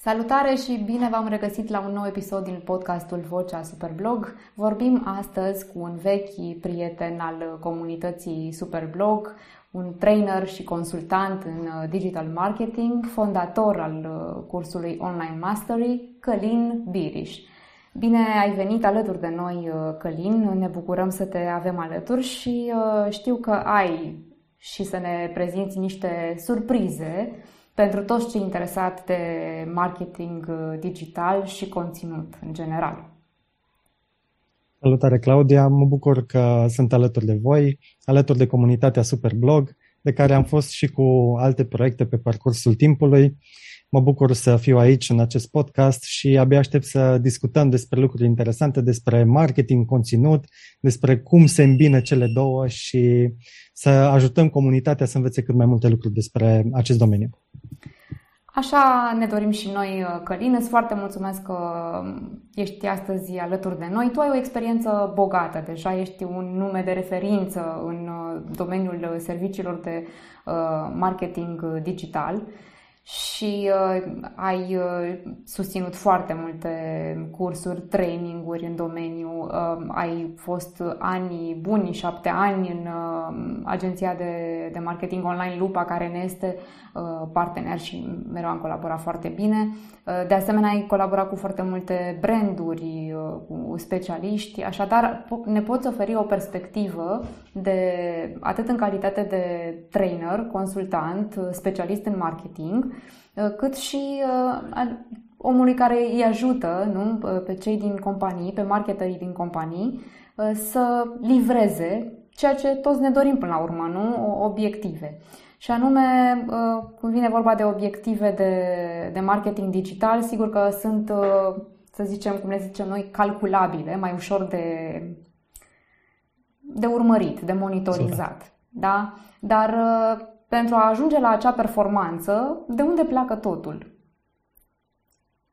Salutare și bine v-am regăsit la un nou episod din podcastul Vocea Superblog. Vorbim astăzi cu un vechi prieten al comunității Superblog, un trainer și consultant în digital marketing, fondator al cursului Online Mastery, Călin Biriș. Bine ai venit alături de noi, Călin, ne bucurăm să te avem alături și uh, știu că ai și să ne prezinți niște surprize pentru toți cei interesați de marketing uh, digital și conținut în general. Salutare, Claudia! Mă bucur că sunt alături de voi, alături de comunitatea Superblog, de care am fost și cu alte proiecte pe parcursul timpului. Mă bucur să fiu aici în acest podcast și abia aștept să discutăm despre lucruri interesante, despre marketing, conținut, despre cum se îmbină cele două și să ajutăm comunitatea să învețe cât mai multe lucruri despre acest domeniu. Așa ne dorim și noi, Călin. Îți foarte mulțumesc că ești astăzi alături de noi. Tu ai o experiență bogată deja, ești un nume de referință în domeniul serviciilor de uh, marketing digital și uh, ai uh, susținut foarte multe cursuri, traininguri în domeniu, uh, ai fost ani buni, șapte ani în uh, agenția de, de marketing online Lupa, care ne este uh, partener și mereu am colaborat foarte bine. Uh, de asemenea, ai colaborat cu foarte multe branduri, uh, cu specialiști, așadar ne poți oferi o perspectivă de atât în calitate de trainer, consultant, uh, specialist în marketing, Uh, cât și uh, omului care îi ajută nu, uh, pe cei din companii, pe marketerii din companii, să livreze ceea ce toți ne dorim până la urmă, nu? Obiective. Și anume, când vine vorba de obiective de, de marketing digital, sigur că sunt, să zicem, cum le zicem noi, calculabile, mai ușor de, de urmărit, de monitorizat. Da? Dar pentru a ajunge la acea performanță, de unde pleacă totul?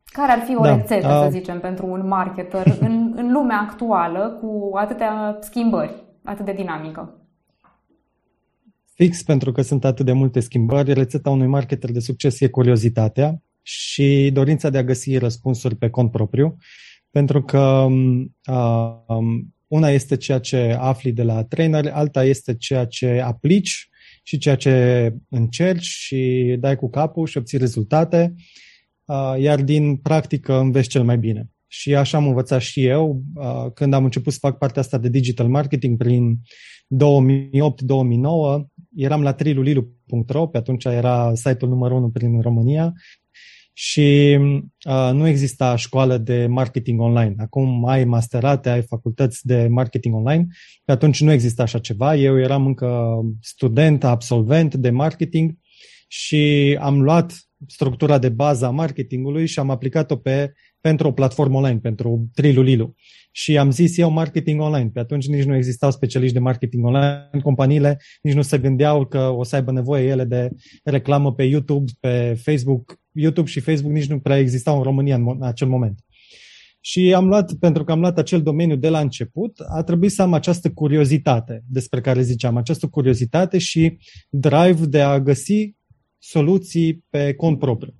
Care ar fi o da, rețetă, a... să zicem, pentru un marketer în, în lumea actuală cu atâtea schimbări, atât de dinamică? Fix pentru că sunt atât de multe schimbări, rețeta unui marketer de succes e curiozitatea și dorința de a găsi răspunsuri pe cont propriu, pentru că um, una este ceea ce afli de la trainer, alta este ceea ce aplici și ceea ce încerci și dai cu capul și obții rezultate, iar din practică înveți cel mai bine. Și așa am învățat și eu când am început să fac partea asta de digital marketing prin 2008-2009. Eram la trilulilu.ro, pe atunci era site-ul numărul 1 prin România și uh, nu exista școală de marketing online. Acum ai masterate, ai facultăți de marketing online, pe atunci nu exista așa ceva. Eu eram încă student, absolvent de marketing și am luat structura de bază a marketingului și am aplicat-o pe, pentru o platformă online, pentru Trilulilu. Și am zis eu marketing online. Pe atunci nici nu existau specialiști de marketing online. Companiile nici nu se gândeau că o să aibă nevoie ele de reclamă pe YouTube, pe Facebook. YouTube și Facebook nici nu prea existau în România în acel moment. Și am luat, pentru că am luat acel domeniu de la început, a trebuit să am această curiozitate despre care ziceam, această curiozitate și drive de a găsi soluții pe cont propriu.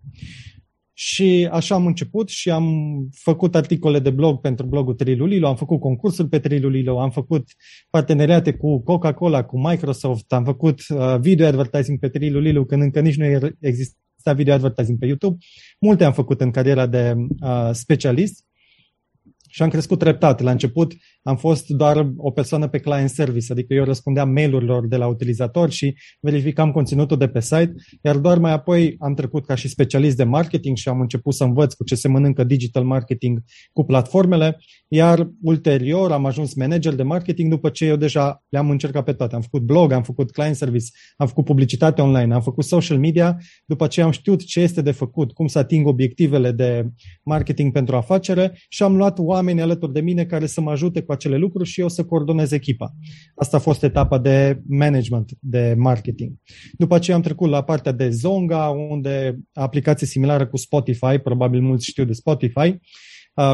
Și așa am început și am făcut articole de blog pentru blogul Trilulilo, am făcut concursuri pe Trilulilo, am făcut parteneriate cu Coca-Cola, cu Microsoft, am făcut uh, video advertising pe Trilulilo când încă nici nu exista video advertising pe YouTube. Multe am făcut în cariera de uh, specialist și am crescut treptat. La început am fost doar o persoană pe client service, adică eu răspundeam mail-urilor de la utilizatori și verificam conținutul de pe site, iar doar mai apoi am trecut ca și specialist de marketing și am început să învăț cu ce se mănâncă digital marketing cu platformele, iar ulterior am ajuns manager de marketing după ce eu deja le-am încercat pe toate. Am făcut blog, am făcut client service, am făcut publicitate online, am făcut social media, după ce am știut ce este de făcut, cum să ating obiectivele de marketing pentru afacere și am luat oameni alături de mine care să mă ajute cu acele lucruri și eu să coordonez echipa. Asta a fost etapa de management, de marketing. După aceea am trecut la partea de Zonga, unde aplicație similară cu Spotify, probabil mulți știu de Spotify,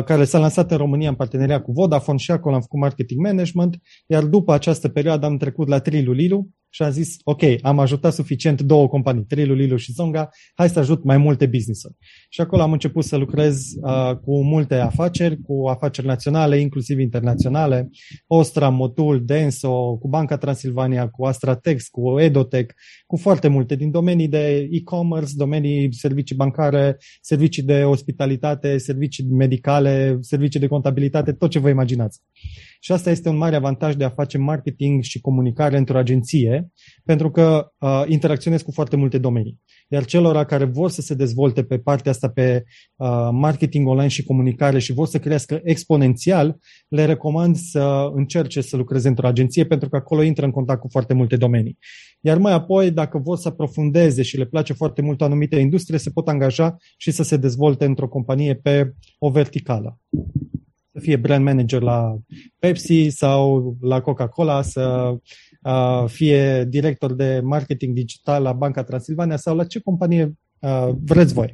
care s-a lansat în România în parteneria cu Vodafone și acolo am făcut marketing management, iar după această perioadă am trecut la Trilulilu și a zis, ok, am ajutat suficient două companii, Trilu, Lilu și Zonga, hai să ajut mai multe business-uri. Și acolo am început să lucrez uh, cu multe afaceri, cu afaceri naționale, inclusiv internaționale, Ostra, Motul, Denso, cu Banca Transilvania, cu Astratex, cu Edotech, cu foarte multe din domenii de e-commerce, domenii servicii bancare, servicii de ospitalitate, servicii medicale, servicii de contabilitate, tot ce vă imaginați. Și asta este un mare avantaj de a face marketing și comunicare într-o agenție, pentru că uh, interacționez cu foarte multe domenii. Iar celor care vor să se dezvolte pe partea asta pe uh, marketing online și comunicare și vor să crească exponențial, le recomand să încerce să lucreze într-o agenție, pentru că acolo intră în contact cu foarte multe domenii. Iar mai apoi, dacă vor să aprofundeze și le place foarte mult o anumită industrie, se pot angaja și să se dezvolte într-o companie pe o verticală să fie brand manager la Pepsi sau la Coca-Cola, să uh, fie director de marketing digital la Banca Transilvania sau la ce companie uh, vreți voi.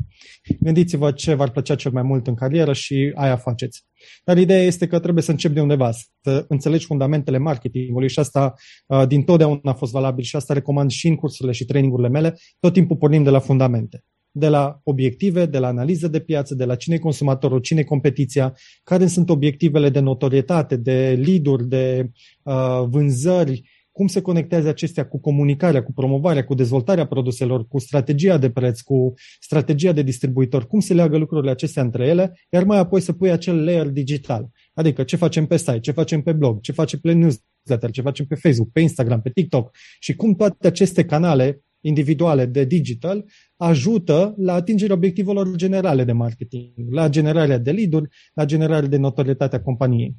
Gândiți-vă ce v-ar plăcea cel mai mult în carieră și aia faceți. Dar ideea este că trebuie să începi de undeva, să înțelegi fundamentele marketingului și asta uh, din totdeauna a fost valabil și asta recomand și în cursurile și trainingurile mele, tot timpul pornim de la fundamente de la obiective, de la analiză de piață, de la cine e consumatorul, cine e competiția, care sunt obiectivele de notorietate, de lead de uh, vânzări, cum se conectează acestea cu comunicarea, cu promovarea, cu dezvoltarea produselor, cu strategia de preț, cu strategia de distribuitor, cum se leagă lucrurile acestea între ele, iar mai apoi să pui acel layer digital. Adică ce facem pe site, ce facem pe blog, ce facem pe newsletter, ce facem pe Facebook, pe Instagram, pe TikTok și cum toate aceste canale individuale de digital ajută la atingerea obiectivelor generale de marketing, la generarea de lead la generarea de notorietate a companiei.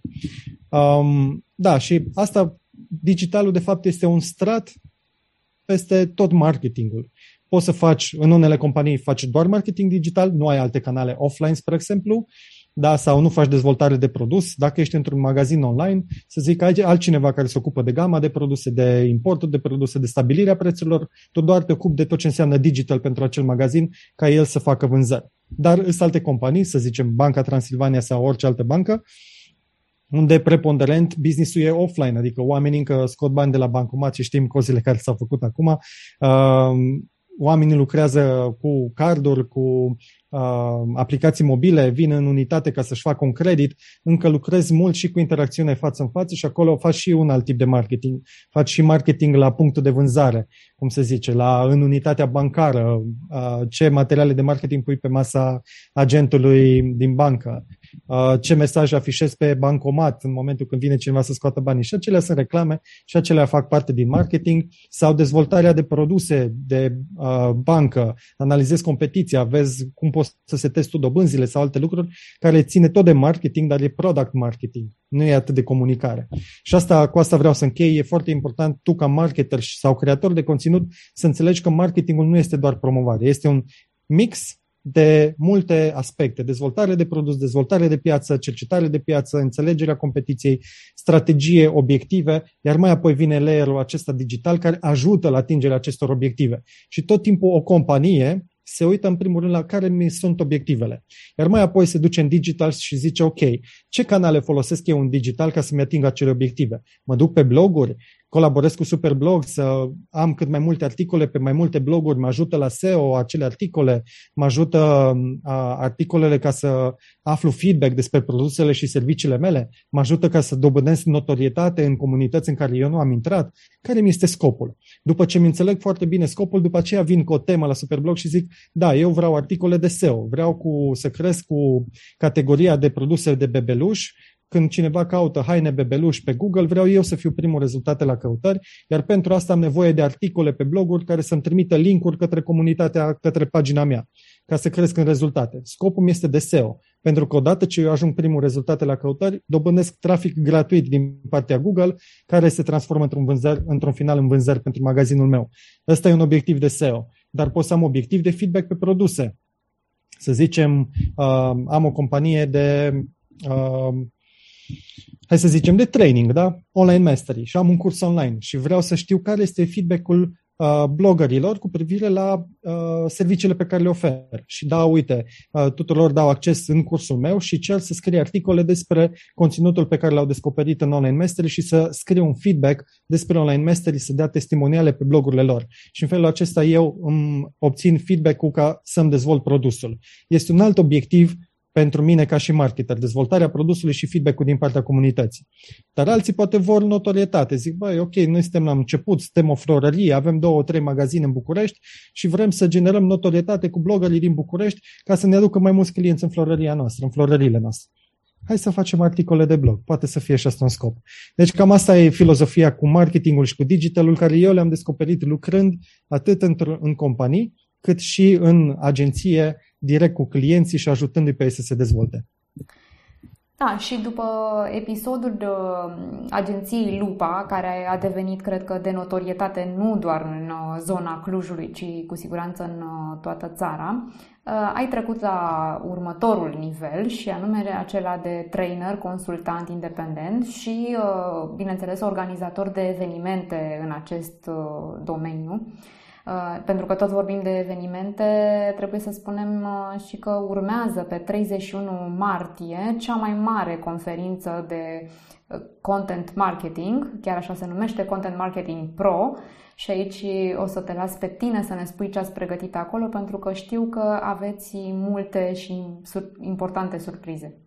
Um, da, și asta, digitalul de fapt este un strat peste tot marketingul. Poți să faci, în unele companii faci doar marketing digital, nu ai alte canale offline, spre exemplu, da, sau nu faci dezvoltare de produs, dacă ești într-un magazin online, să zic ai altcineva care se ocupă de gama de produse, de importul de produse, de stabilirea prețurilor, tu doar te ocupi de tot ce înseamnă digital pentru acel magazin, ca el să facă vânzări. Dar sunt alte companii, să zicem Banca Transilvania sau orice altă bancă, unde preponderent business-ul e offline, adică oamenii încă scot bani de la bancomat și știm cozile care s-au făcut acum, uh, oamenii lucrează cu carduri, cu uh, aplicații mobile, vin în unitate ca să-și facă un credit, încă lucrezi mult și cu interacțiune față în față și acolo faci și un alt tip de marketing. Faci și marketing la punctul de vânzare, cum se zice, la, în unitatea bancară, uh, ce materiale de marketing pui pe masa agentului din bancă, uh, ce mesaj afișezi pe bancomat în momentul când vine cineva să scoată banii. Și acelea sunt reclame și acelea fac parte din marketing sau dezvoltarea de produse de uh, bancă, analizezi competiția, vezi cum poți să setezi tu dobânzile sau alte lucruri, care ține tot de marketing, dar e product marketing, nu e atât de comunicare. Și asta, cu asta vreau să închei, e foarte important tu ca marketer sau creator de conținut să înțelegi că marketingul nu este doar promovare, este un mix de multe aspecte. Dezvoltare de produs, dezvoltare de piață, cercetare de piață, înțelegerea competiției, strategie, obiective, iar mai apoi vine layerul acesta digital care ajută la atingerea acestor obiective. Și tot timpul o companie se uită în primul rând la care mi sunt obiectivele. Iar mai apoi se duce în digital și zice, ok, ce canale folosesc eu în digital ca să-mi ating acele obiective? Mă duc pe bloguri, colaborez cu Superblog să am cât mai multe articole pe mai multe bloguri, mă ajută la SEO acele articole, mă ajută a, articolele ca să aflu feedback despre produsele și serviciile mele, mă ajută ca să dobândesc notorietate în comunități în care eu nu am intrat. Care mi este scopul? După ce mi înțeleg foarte bine scopul, după aceea vin cu o temă la Superblog și zic, da, eu vreau articole de SEO, vreau cu, să cresc cu categoria de produse de bebeluș, când cineva caută haine bebeluși pe Google, vreau eu să fiu primul rezultate la căutări, iar pentru asta am nevoie de articole pe bloguri care să-mi trimită linkuri către comunitatea, către pagina mea, ca să cresc în rezultate. Scopul meu este de SEO, pentru că odată ce eu ajung primul rezultate la căutări, dobândesc trafic gratuit din partea Google, care se transformă într-un, vânzări, într-un final în vânzări pentru magazinul meu. Ăsta e un obiectiv de SEO, dar pot să am obiectiv de feedback pe produse. Să zicem, uh, am o companie de uh, hai să zicem, de training, da? Online mastery și am un curs online și vreau să știu care este feedback-ul uh, bloggerilor cu privire la uh, serviciile pe care le ofer. Și da, uite, uh, tuturor dau acces în cursul meu și cer să scrie articole despre conținutul pe care l-au descoperit în Online Mastery și să scrie un feedback despre Online Mastery, să dea testimoniale pe blogurile lor. Și în felul acesta eu îmi obțin feedback-ul ca să-mi dezvolt produsul. Este un alt obiectiv pentru mine ca și marketer, dezvoltarea produsului și feedback-ul din partea comunității. Dar alții poate vor notorietate. Zic, băi, ok, noi suntem la început, suntem o florărie, avem două, trei magazine în București și vrem să generăm notorietate cu blogării din București ca să ne aducă mai mulți clienți în florăria noastră, în florările noastre. Hai să facem articole de blog. Poate să fie și asta un scop. Deci cam asta e filozofia cu marketingul și cu digitalul care eu le-am descoperit lucrând atât în companii cât și în agenție direct cu clienții și ajutându-i pe ei să se dezvolte. Da, și după episodul de uh, agenției Lupa, care a devenit, cred că, de notorietate nu doar în uh, zona Clujului, ci cu siguranță în uh, toată țara, ai trecut la următorul nivel și anume acela de trainer, consultant independent și, bineînțeles, organizator de evenimente în acest domeniu. Uh, pentru că tot vorbim de evenimente, trebuie să spunem uh, și că urmează pe 31 martie cea mai mare conferință de uh, content marketing, chiar așa se numește Content Marketing Pro, și aici o să te las pe tine să ne spui ce ați pregătit acolo, pentru că știu că aveți multe și importante surprize.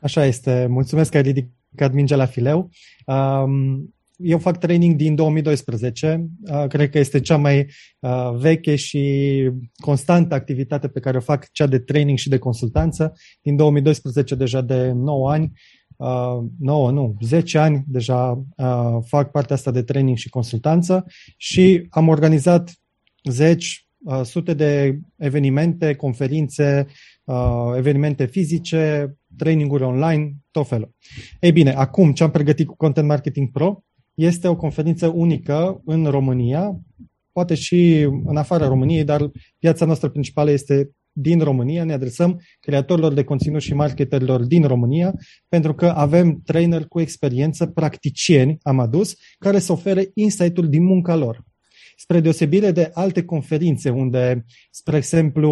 Așa este. Mulțumesc că ai ridicat mingea la fileu. Um, eu fac training din 2012. Cred că este cea mai veche și constantă activitate pe care o fac, cea de training și de consultanță. Din 2012, deja de 9 ani, 9, nu, 10 ani deja fac partea asta de training și consultanță și am organizat zeci, sute de evenimente, conferințe, evenimente fizice, traininguri online, tot felul. Ei bine, acum ce am pregătit cu Content Marketing Pro este o conferință unică în România, poate și în afara României, dar piața noastră principală este din România, ne adresăm creatorilor de conținut și marketerilor din România, pentru că avem trainer cu experiență, practicieni, am adus, care să ofere insight-ul din munca lor spre deosebire de alte conferințe unde, spre exemplu,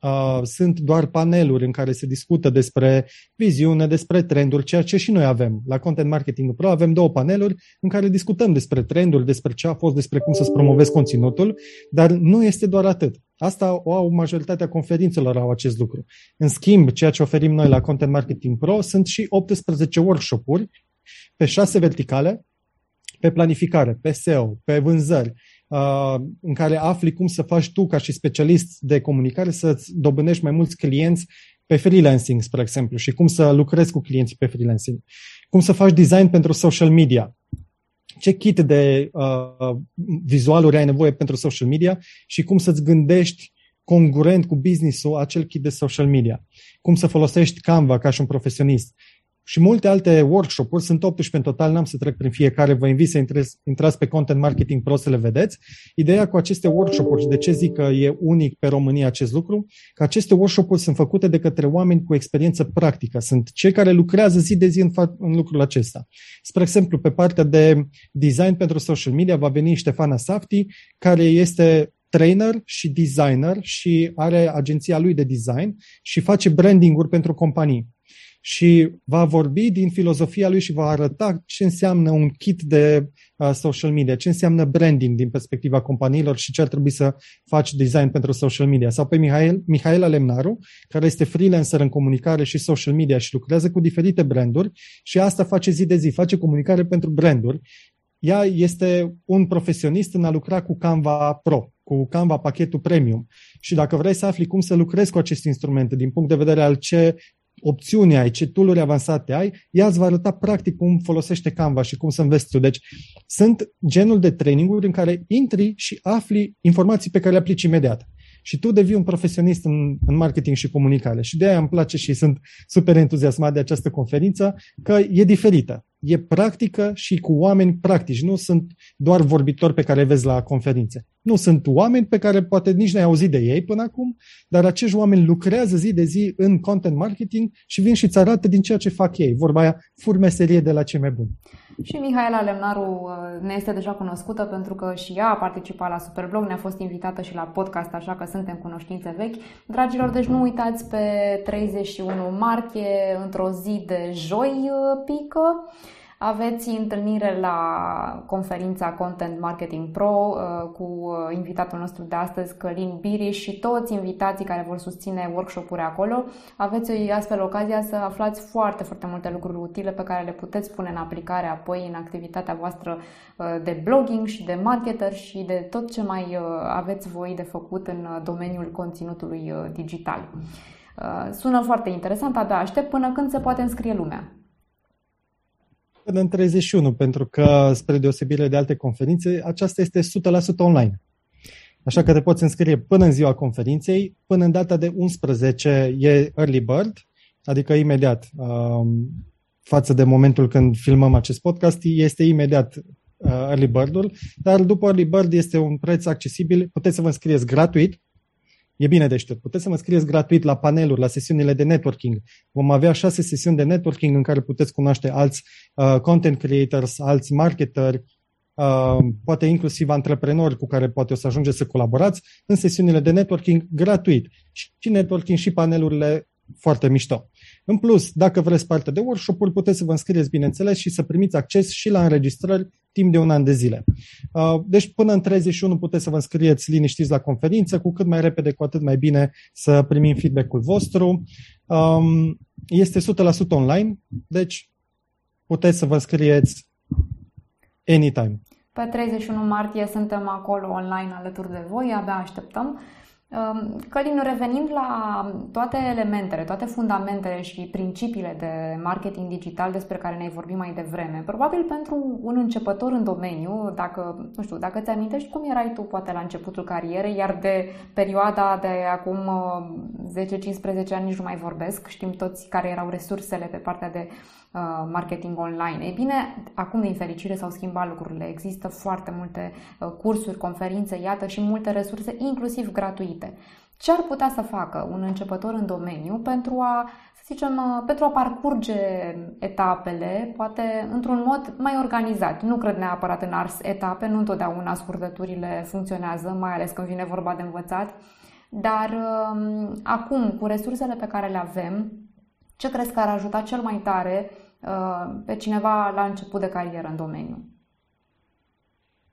uh, sunt doar paneluri în care se discută despre viziune, despre trenduri, ceea ce și noi avem. La Content Marketing Pro avem două paneluri în care discutăm despre trenduri, despre ce a fost, despre cum să-ți promovezi conținutul, dar nu este doar atât. Asta o au majoritatea conferințelor au acest lucru. În schimb, ceea ce oferim noi la Content Marketing Pro sunt și 18 workshop-uri pe șase verticale, pe planificare, pe SEO, pe vânzări, Uh, în care afli cum să faci tu ca și specialist de comunicare să-ți dobânești mai mulți clienți pe freelancing, spre exemplu, și cum să lucrezi cu clienții pe freelancing. Cum să faci design pentru social media. Ce kit de uh, vizualuri ai nevoie pentru social media și cum să-ți gândești congruent cu business-ul acel kit de social media. Cum să folosești Canva ca și un profesionist și multe alte workshop-uri, sunt 18 în total, n-am să trec prin fiecare, vă invit să intrați pe Content Marketing Pro să le vedeți. Ideea cu aceste workshop-uri și de ce zic că e unic pe România acest lucru, că aceste workshop-uri sunt făcute de către oameni cu experiență practică, sunt cei care lucrează zi de zi în, fa- în lucrul acesta. Spre exemplu, pe partea de design pentru social media va veni Ștefana Safti, care este trainer și designer și are agenția lui de design și face branding-uri pentru companii și va vorbi din filozofia lui și va arăta ce înseamnă un kit de uh, social media, ce înseamnă branding din perspectiva companiilor și ce ar trebui să faci design pentru social media. Sau pe Mihail, Mihaela Lemnaru, care este freelancer în comunicare și social media și lucrează cu diferite branduri și asta face zi de zi, face comunicare pentru branduri. Ea este un profesionist în a lucra cu Canva Pro, cu Canva pachetul premium. Și dacă vrei să afli cum să lucrezi cu aceste instrumente din punct de vedere al ce opțiuni ai, ce tool avansate ai, ea îți va arăta practic cum folosește Canva și cum să înveți tu. Deci sunt genul de traininguri în care intri și afli informații pe care le aplici imediat. Și tu devii un profesionist în, în marketing și comunicare. Și de aia îmi place și sunt super entuziasmat de această conferință, că e diferită e practică și cu oameni practici. Nu sunt doar vorbitori pe care vezi la conferințe. Nu sunt oameni pe care poate nici n-ai auzit de ei până acum, dar acești oameni lucrează zi de zi în content marketing și vin și îți arată din ceea ce fac ei. Vorba aia, fur meserie de la cei mai buni. Și Mihaela Lemnaru uh, ne este deja cunoscută pentru că și ea a participat la Superblog, ne-a fost invitată și la podcast, așa că suntem cunoștințe vechi. Dragilor, deci nu uitați pe 31 martie, într-o zi de joi uh, pică, aveți întâlnire la conferința Content Marketing Pro uh, cu uh, invitatul nostru de astăzi, Călin Biriș și toți invitații care vor susține workshop-uri acolo. Aveți astfel ocazia să aflați foarte, foarte multe lucruri utile pe care le puteți pune în aplicare apoi în activitatea voastră uh, de blogging și de marketer și de tot ce mai aveți voi de făcut în domeniul conținutului digital. Sună foarte interesant, abia aștept până când se poate înscrie lumea până în 31, pentru că, spre deosebire de alte conferințe, aceasta este 100% online. Așa că te poți înscrie până în ziua conferinței, până în data de 11 e early bird, adică imediat um, față de momentul când filmăm acest podcast, este imediat uh, early bird-ul, dar după early bird este un preț accesibil, puteți să vă înscrieți gratuit, E bine de știut. Puteți să mă scrieți gratuit la paneluri, la sesiunile de networking. Vom avea șase sesiuni de networking în care puteți cunoaște alți uh, content creators, alți marketeri, uh, poate inclusiv antreprenori cu care poate o să ajungeți să colaborați în sesiunile de networking gratuit. Și networking și panelurile foarte mișto. În plus, dacă vreți parte de workshop-uri, puteți să vă înscrieți, bineînțeles, și să primiți acces și la înregistrări timp de un an de zile. Uh, deci până în 31 puteți să vă înscrieți liniștiți la conferință, cu cât mai repede, cu atât mai bine să primim feedback-ul vostru. Um, este 100% online, deci puteți să vă înscrieți anytime. Pe 31 martie suntem acolo online alături de voi, abia așteptăm. Călin, revenind la toate elementele, toate fundamentele și principiile de marketing digital despre care ne-ai vorbit mai devreme, probabil pentru un începător în domeniu, dacă, nu știu, dacă ți amintești cum erai tu poate la începutul carierei, iar de perioada de acum 10-15 ani nici nu mai vorbesc, știm toți care erau resursele pe partea de Uh, marketing online. Ei bine, acum din fericire s-au schimbat lucrurile. Există foarte multe uh, cursuri, conferințe, iată și multe resurse, inclusiv gratuite. Ce ar putea să facă un începător în domeniu pentru a, să zicem, uh, pentru a parcurge etapele, poate într-un mod mai organizat? Nu cred neapărat în ars etape, nu întotdeauna scurtăturile funcționează, mai ales când vine vorba de învățat, dar um, acum, cu resursele pe care le avem, ce crezi că ar ajuta cel mai tare uh, pe cineva la început de carieră în domeniu?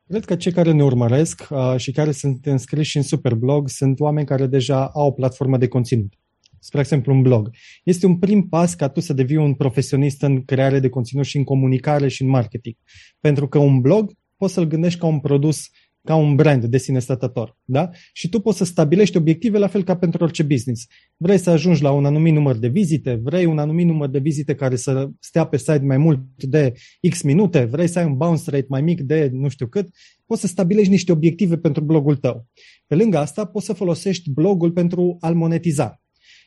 Cred că cei care ne urmăresc uh, și care sunt înscriși în Superblog sunt oameni care deja au o platformă de conținut. Spre exemplu, un blog. Este un prim pas ca tu să devii un profesionist în creare de conținut și în comunicare și în marketing. Pentru că un blog poți să-l gândești ca un produs ca un brand de sine stătător. Da? Și tu poți să stabilești obiective la fel ca pentru orice business. Vrei să ajungi la un anumit număr de vizite, vrei un anumit număr de vizite care să stea pe site mai mult de X minute, vrei să ai un bounce rate mai mic de nu știu cât, poți să stabilești niște obiective pentru blogul tău. Pe lângă asta, poți să folosești blogul pentru a-l monetiza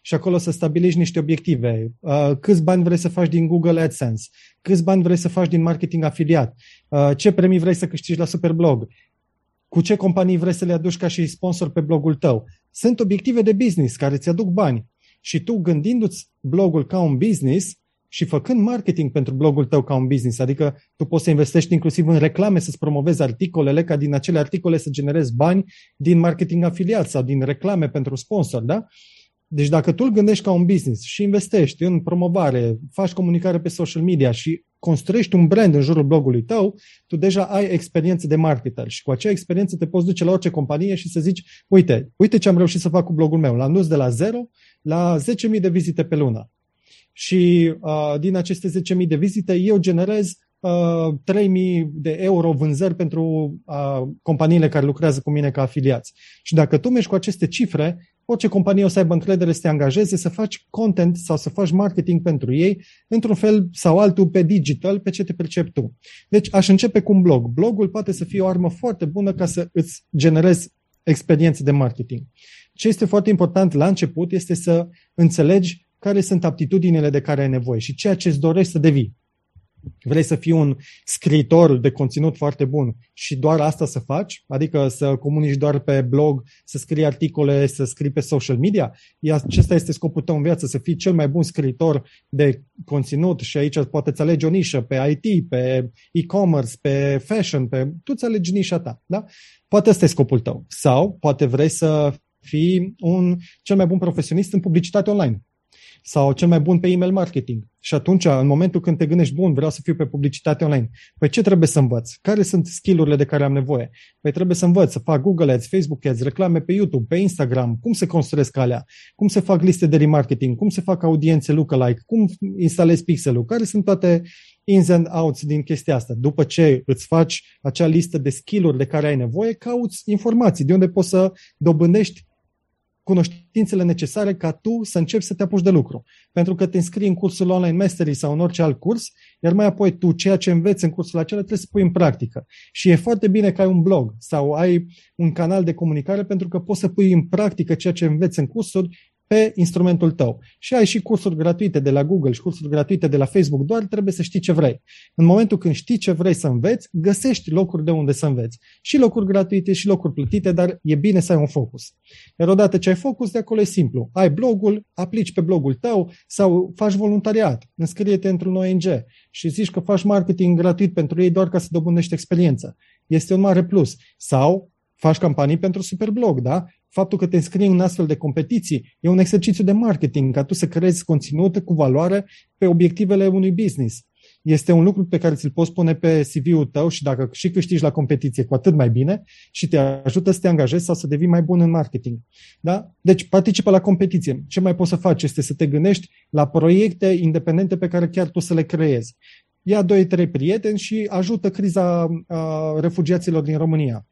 și acolo să stabilești niște obiective. Uh, câți bani vrei să faci din Google AdSense? Câți bani vrei să faci din marketing afiliat? Uh, ce premii vrei să câștigi la Superblog? Cu ce companii vrei să le aduci ca și sponsor pe blogul tău. Sunt obiective de business care îți aduc bani. Și tu gândindu-ți blogul ca un business și făcând marketing pentru blogul tău ca un business, adică tu poți să investești inclusiv în reclame, să-ți promovezi articolele, ca din acele articole să generezi bani din marketing afiliat sau din reclame pentru sponsor, da? Deci dacă tu îl gândești ca un business și investești în promovare, faci comunicare pe social media și construiești un brand în jurul blogului tău, tu deja ai experiență de marketer și cu acea experiență te poți duce la orice companie și să zici, uite, uite ce am reușit să fac cu blogul meu. L-am dus de la 0 la 10.000 de vizite pe lună. Și uh, din aceste 10.000 de vizite eu generez uh, 3.000 de euro vânzări pentru uh, companiile care lucrează cu mine ca afiliați. Și dacă tu mergi cu aceste cifre, orice companie o să aibă încredere să te angajeze, să faci content sau să faci marketing pentru ei, într-un fel sau altul pe digital, pe ce te percepi tu. Deci aș începe cu un blog. Blogul poate să fie o armă foarte bună ca să îți generezi experiențe de marketing. Ce este foarte important la început este să înțelegi care sunt aptitudinile de care ai nevoie și ceea ce îți dorești să devii. Vrei să fii un scriitor de conținut foarte bun și doar asta să faci? Adică să comunici doar pe blog, să scrii articole, să scrii pe social media? Acesta este scopul tău în viață, să fii cel mai bun scriitor de conținut și aici poate îți alegi o nișă pe IT, pe e-commerce, pe fashion, pe... tu îți alegi nișa ta. Da? Poate ăsta e scopul tău. Sau poate vrei să fii un cel mai bun profesionist în publicitate online sau cel mai bun pe email marketing. Și atunci, în momentul când te gândești, bun, vreau să fiu pe publicitate online, păi ce trebuie să învăț? Care sunt skillurile de care am nevoie? Păi trebuie să învăț să fac Google Ads, Facebook Ads, reclame pe YouTube, pe Instagram, cum se construiesc alea, cum se fac liste de remarketing, cum se fac audiențe lookalike, cum instalezi pixelul, care sunt toate ins and outs din chestia asta. După ce îți faci acea listă de skill-uri de care ai nevoie, cauți informații de unde poți să dobândești cunoștințele necesare ca tu să începi să te apuci de lucru. Pentru că te înscrii în cursul online mastery sau în orice alt curs, iar mai apoi tu ceea ce înveți în cursul acela trebuie să pui în practică. Și e foarte bine că ai un blog sau ai un canal de comunicare pentru că poți să pui în practică ceea ce înveți în cursuri pe instrumentul tău. Și ai și cursuri gratuite de la Google și cursuri gratuite de la Facebook, doar trebuie să știi ce vrei. În momentul când știi ce vrei să înveți, găsești locuri de unde să înveți. Și locuri gratuite și locuri plătite, dar e bine să ai un focus. Iar odată ce ai focus, de acolo e simplu. Ai blogul, aplici pe blogul tău sau faci voluntariat, înscrie-te într-un ONG și zici că faci marketing gratuit pentru ei doar ca să dobândești experiență. Este un mare plus. Sau faci campanii pentru Superblog, da? Faptul că te înscrii în astfel de competiții e un exercițiu de marketing, ca tu să creezi conținut cu valoare pe obiectivele unui business. Este un lucru pe care ți-l poți pune pe CV-ul tău și dacă și câștigi la competiție, cu atât mai bine și te ajută să te angajezi sau să devii mai bun în marketing. Da? Deci participă la competiție. Ce mai poți să faci este să te gândești la proiecte independente pe care chiar tu să le creezi. Ia doi, trei prieteni și ajută criza uh, refugiaților din România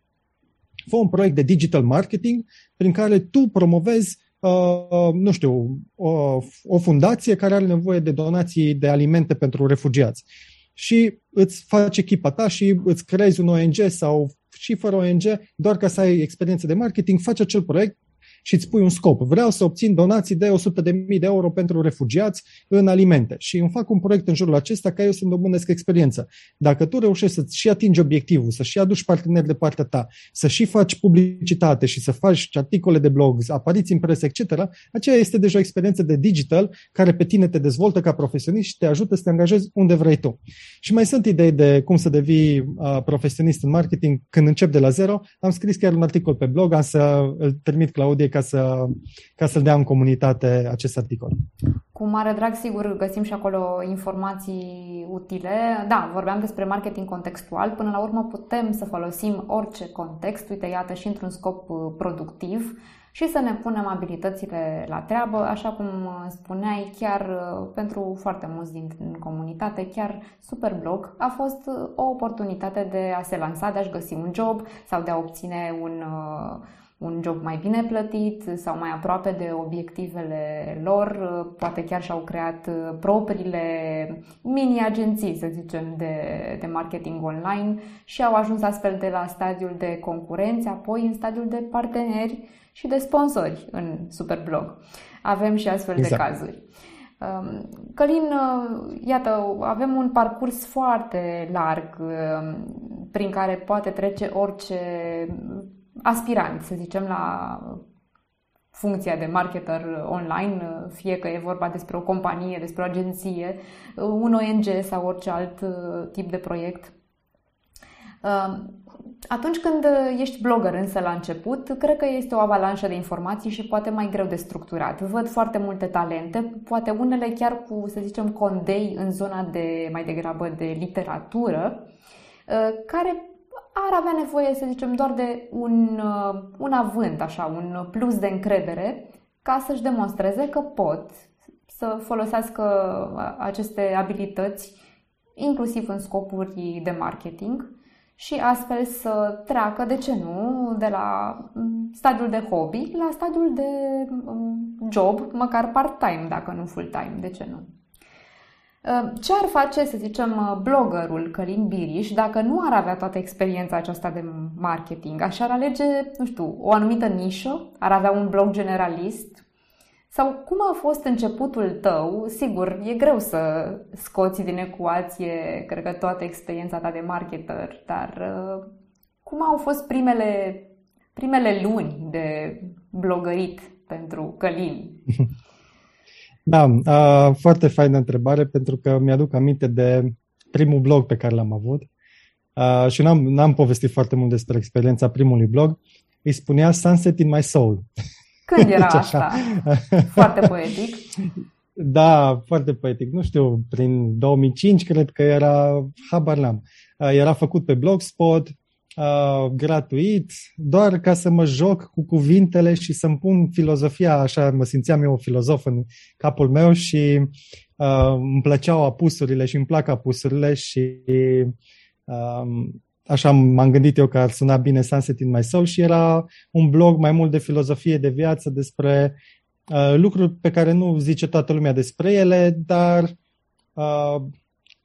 Fă un proiect de digital marketing prin care tu promovezi Uh, nu știu, o, o fundație care are nevoie de donații de alimente pentru refugiați. Și îți faci echipa ta și îți creezi un ONG sau și fără ONG, doar ca să ai experiență de marketing, faci acel proiect și îți pui un scop. Vreau să obțin donații de 100.000 de euro pentru refugiați în alimente și îmi fac un proiect în jurul acesta ca eu să-mi dobândesc experiență. Dacă tu reușești să și atingi obiectivul, să și aduci parteneri de partea ta, să și faci publicitate și să faci articole de blog, apariții în presă, etc., aceea este deja o experiență de digital care pe tine te dezvoltă ca profesionist și te ajută să te angajezi unde vrei tu. Și mai sunt idei de cum să devii uh, profesionist în marketing când încep de la zero. Am scris chiar un articol pe blog, am să îl trimit Claudie ca, să, ca să-l dea în comunitate acest articol. Cu mare drag, sigur, găsim și acolo informații utile. Da, vorbeam despre marketing contextual. Până la urmă putem să folosim orice context, uite, iată, și într-un scop uh, productiv și să ne punem abilitățile la treabă, așa cum uh, spuneai, chiar uh, pentru foarte mulți din comunitate, chiar Superblog a fost o oportunitate de a se lansa, de a-și găsi un job sau de a obține un un job mai bine plătit sau mai aproape de obiectivele lor, poate chiar și-au creat uh, propriile mini-agenții, să zicem, de, de marketing online și au ajuns astfel de la stadiul de concurenți, apoi în stadiul de parteneri și de sponsori în Superblog. Avem și astfel exact. de cazuri. Um, Călin, uh, iată, avem un parcurs foarte larg uh, prin care poate trece orice aspirant, să zicem, la funcția de marketer online, fie că e vorba despre o companie, despre o agenție, un ONG sau orice alt uh, tip de proiect. Uh, atunci când ești blogger însă la început, cred că este o avalanșă de informații și poate mai greu de structurat. Văd foarte multe talente, poate unele chiar cu, să zicem, condei în zona de mai degrabă de literatură, uh, care ar avea nevoie, să zicem, doar de un, uh, un avânt, așa, un plus de încredere ca să-și demonstreze că pot să folosească uh, aceste abilități inclusiv în scopuri de marketing și astfel să treacă, de ce nu, de la mm, stadiul de hobby la stadiul de mm, job, măcar part-time, dacă nu full-time, de ce nu. Ehm, ce ar face, să zicem, uh, bloggerul Călin Biriș dacă nu ar avea toată experiența aceasta de marketing? Așa ar alege, nu știu, o anumită nișă? Ar avea un blog generalist? Sau cum a fost începutul tău? Sigur, e greu să scoți din ecuație, cred că, toată experiența ta de marketer, dar uh, cum au fost primele, primele luni de blogărit pentru Călin? Da, uh, foarte faină întrebare pentru că mi-aduc aminte de primul blog pe care l-am avut uh, și n-am, n-am povestit foarte mult despre experiența primului blog. Îi spunea Sunset in my soul. Când era deci asta? Foarte poetic. Da, foarte poetic. Nu știu, prin 2005 cred că era, habar n-am. Uh, era făcut pe Blogspot, uh, gratuit, doar ca să mă joc cu cuvintele și să-mi pun filozofia, așa mă simțeam eu o filozof în capul meu și uh, îmi plăceau apusurile și îmi plac apusurile și uh, așa m-am gândit eu că ar suna bine Sunset in My Soul și era un blog mai mult de filozofie de viață despre uh, lucruri pe care nu zice toată lumea despre ele, dar uh,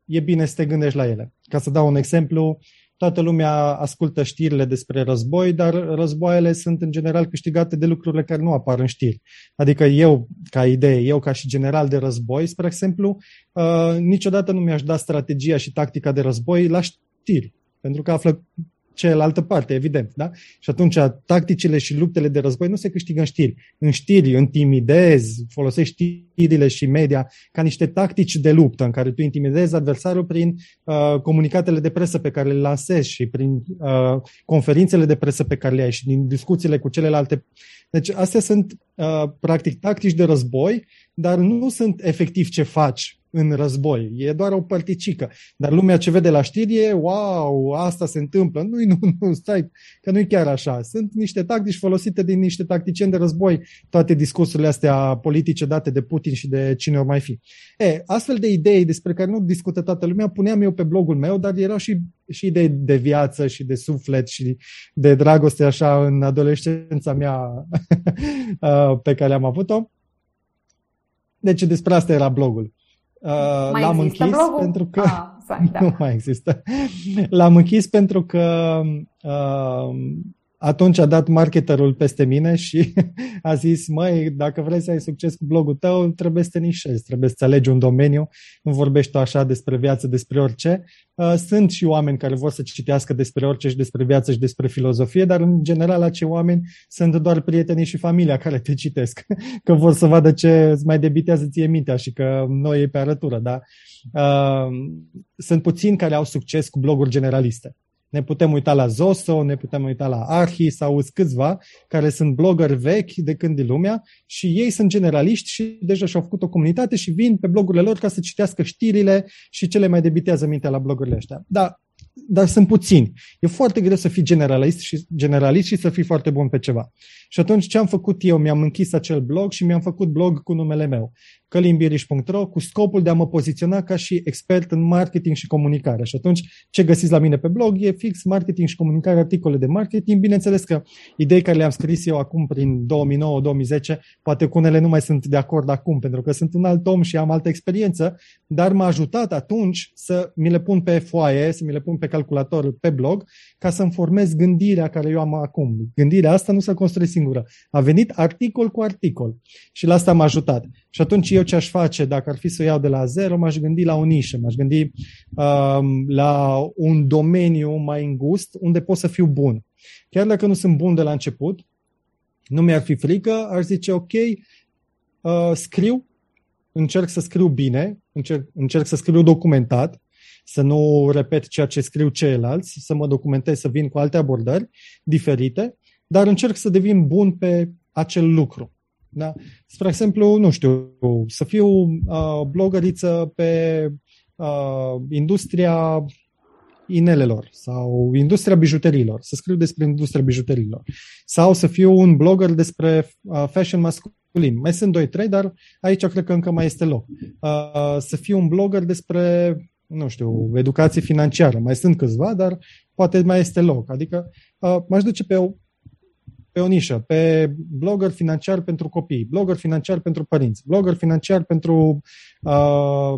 e bine să te gândești la ele. Ca să dau un exemplu, toată lumea ascultă știrile despre război, dar războaiele sunt în general câștigate de lucrurile care nu apar în știri. Adică eu, ca idee, eu ca și general de război, spre exemplu, uh, niciodată nu mi-aș da strategia și tactica de război la știri pentru că află cealaltă parte, evident. Da? Și atunci tacticile și luptele de război nu se câștigă în știri. În știri intimidezi, folosești știrile și media ca niște tactici de luptă în care tu intimidezi adversarul prin uh, comunicatele de presă pe care le lansezi și prin uh, conferințele de presă pe care le ai și din discuțiile cu celelalte. Deci astea sunt uh, practic tactici de război, dar nu sunt efectiv ce faci în război. E doar o părticică. Dar lumea ce vede la știri e, wow, asta se întâmplă. Nu, nu, nu, stai, că nu e chiar așa. Sunt niște tactici folosite din niște tacticieni de război, toate discursurile astea politice date de Putin și de cine o mai fi. E, astfel de idei despre care nu discută toată lumea, puneam eu pe blogul meu, dar erau și, și idei de viață și de suflet și de dragoste așa în adolescența mea pe care am avut-o. Deci despre asta era blogul. Uh, mai l-am închis blogul? pentru că ah, sorry, da. nu mai există. L-am închis pentru că uh, atunci a dat marketerul peste mine și a zis, măi, dacă vrei să ai succes cu blogul tău, trebuie să te nișezi, trebuie să alegi un domeniu, nu vorbești tu așa despre viață, despre orice. Uh, sunt și oameni care vor să citească despre orice și despre viață și despre filozofie, dar în general acei oameni sunt doar prietenii și familia care te citesc, că vor să vadă ce îți mai debitează ție mintea și că noi e pe arătură, da? Uh, sunt puțini care au succes cu bloguri generaliste. Ne putem uita la Zoso, ne putem uita la Arhi sau câțiva care sunt blogări vechi de când de lumea și ei sunt generaliști și deja și-au făcut o comunitate și vin pe blogurile lor ca să citească știrile și ce le mai debitează mintea la blogurile astea. Da, dar sunt puțini. E foarte greu să fii generalist și, generalist și să fii foarte bun pe ceva. Și atunci ce am făcut eu? Mi-am închis acel blog și mi-am făcut blog cu numele meu, călimbiriș.ro, cu scopul de a mă poziționa ca și expert în marketing și comunicare. Și atunci ce găsiți la mine pe blog e fix marketing și comunicare, articole de marketing. Bineînțeles că idei care le-am scris eu acum prin 2009-2010, poate cu unele nu mai sunt de acord acum, pentru că sunt un alt om și am altă experiență, dar m-a ajutat atunci să mi le pun pe foaie, să mi le pun pe calculator, pe blog, ca să-mi formez gândirea care eu am acum. Gândirea asta nu s-a construit singură. A venit articol cu articol și la asta m-a ajutat. Și atunci eu ce aș face dacă ar fi să o iau de la zero, m-aș gândi la o nișă, m-aș gândi um, la un domeniu mai îngust unde pot să fiu bun. Chiar dacă nu sunt bun de la început, nu mi-ar fi frică, aș zice ok, uh, scriu, încerc să scriu bine, încerc, încerc să scriu documentat, să nu repet ceea ce scriu ceilalți, să mă documentez, să vin cu alte abordări diferite, dar încerc să devin bun pe acel lucru. Da? Spre exemplu, nu știu, să fiu uh, blogăriță pe uh, industria inelelor sau industria bijuteriilor, să scriu despre industria bijuteriilor sau să fiu un blogger despre uh, fashion masculin. Mai sunt 2-3, dar aici cred că încă mai este loc. Uh, să fiu un blogger despre nu știu, educație financiară. Mai sunt câțiva, dar poate mai este loc. Adică uh, m-aș duce pe o, pe o nișă, pe blogger financiar pentru copii, blogger financiar pentru părinți, blogger financiar pentru uh,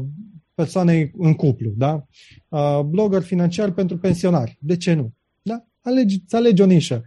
persoane în cuplu, da? Uh, blogger financiar pentru pensionari. De ce nu? Da? Alegi, să alegi o nișă.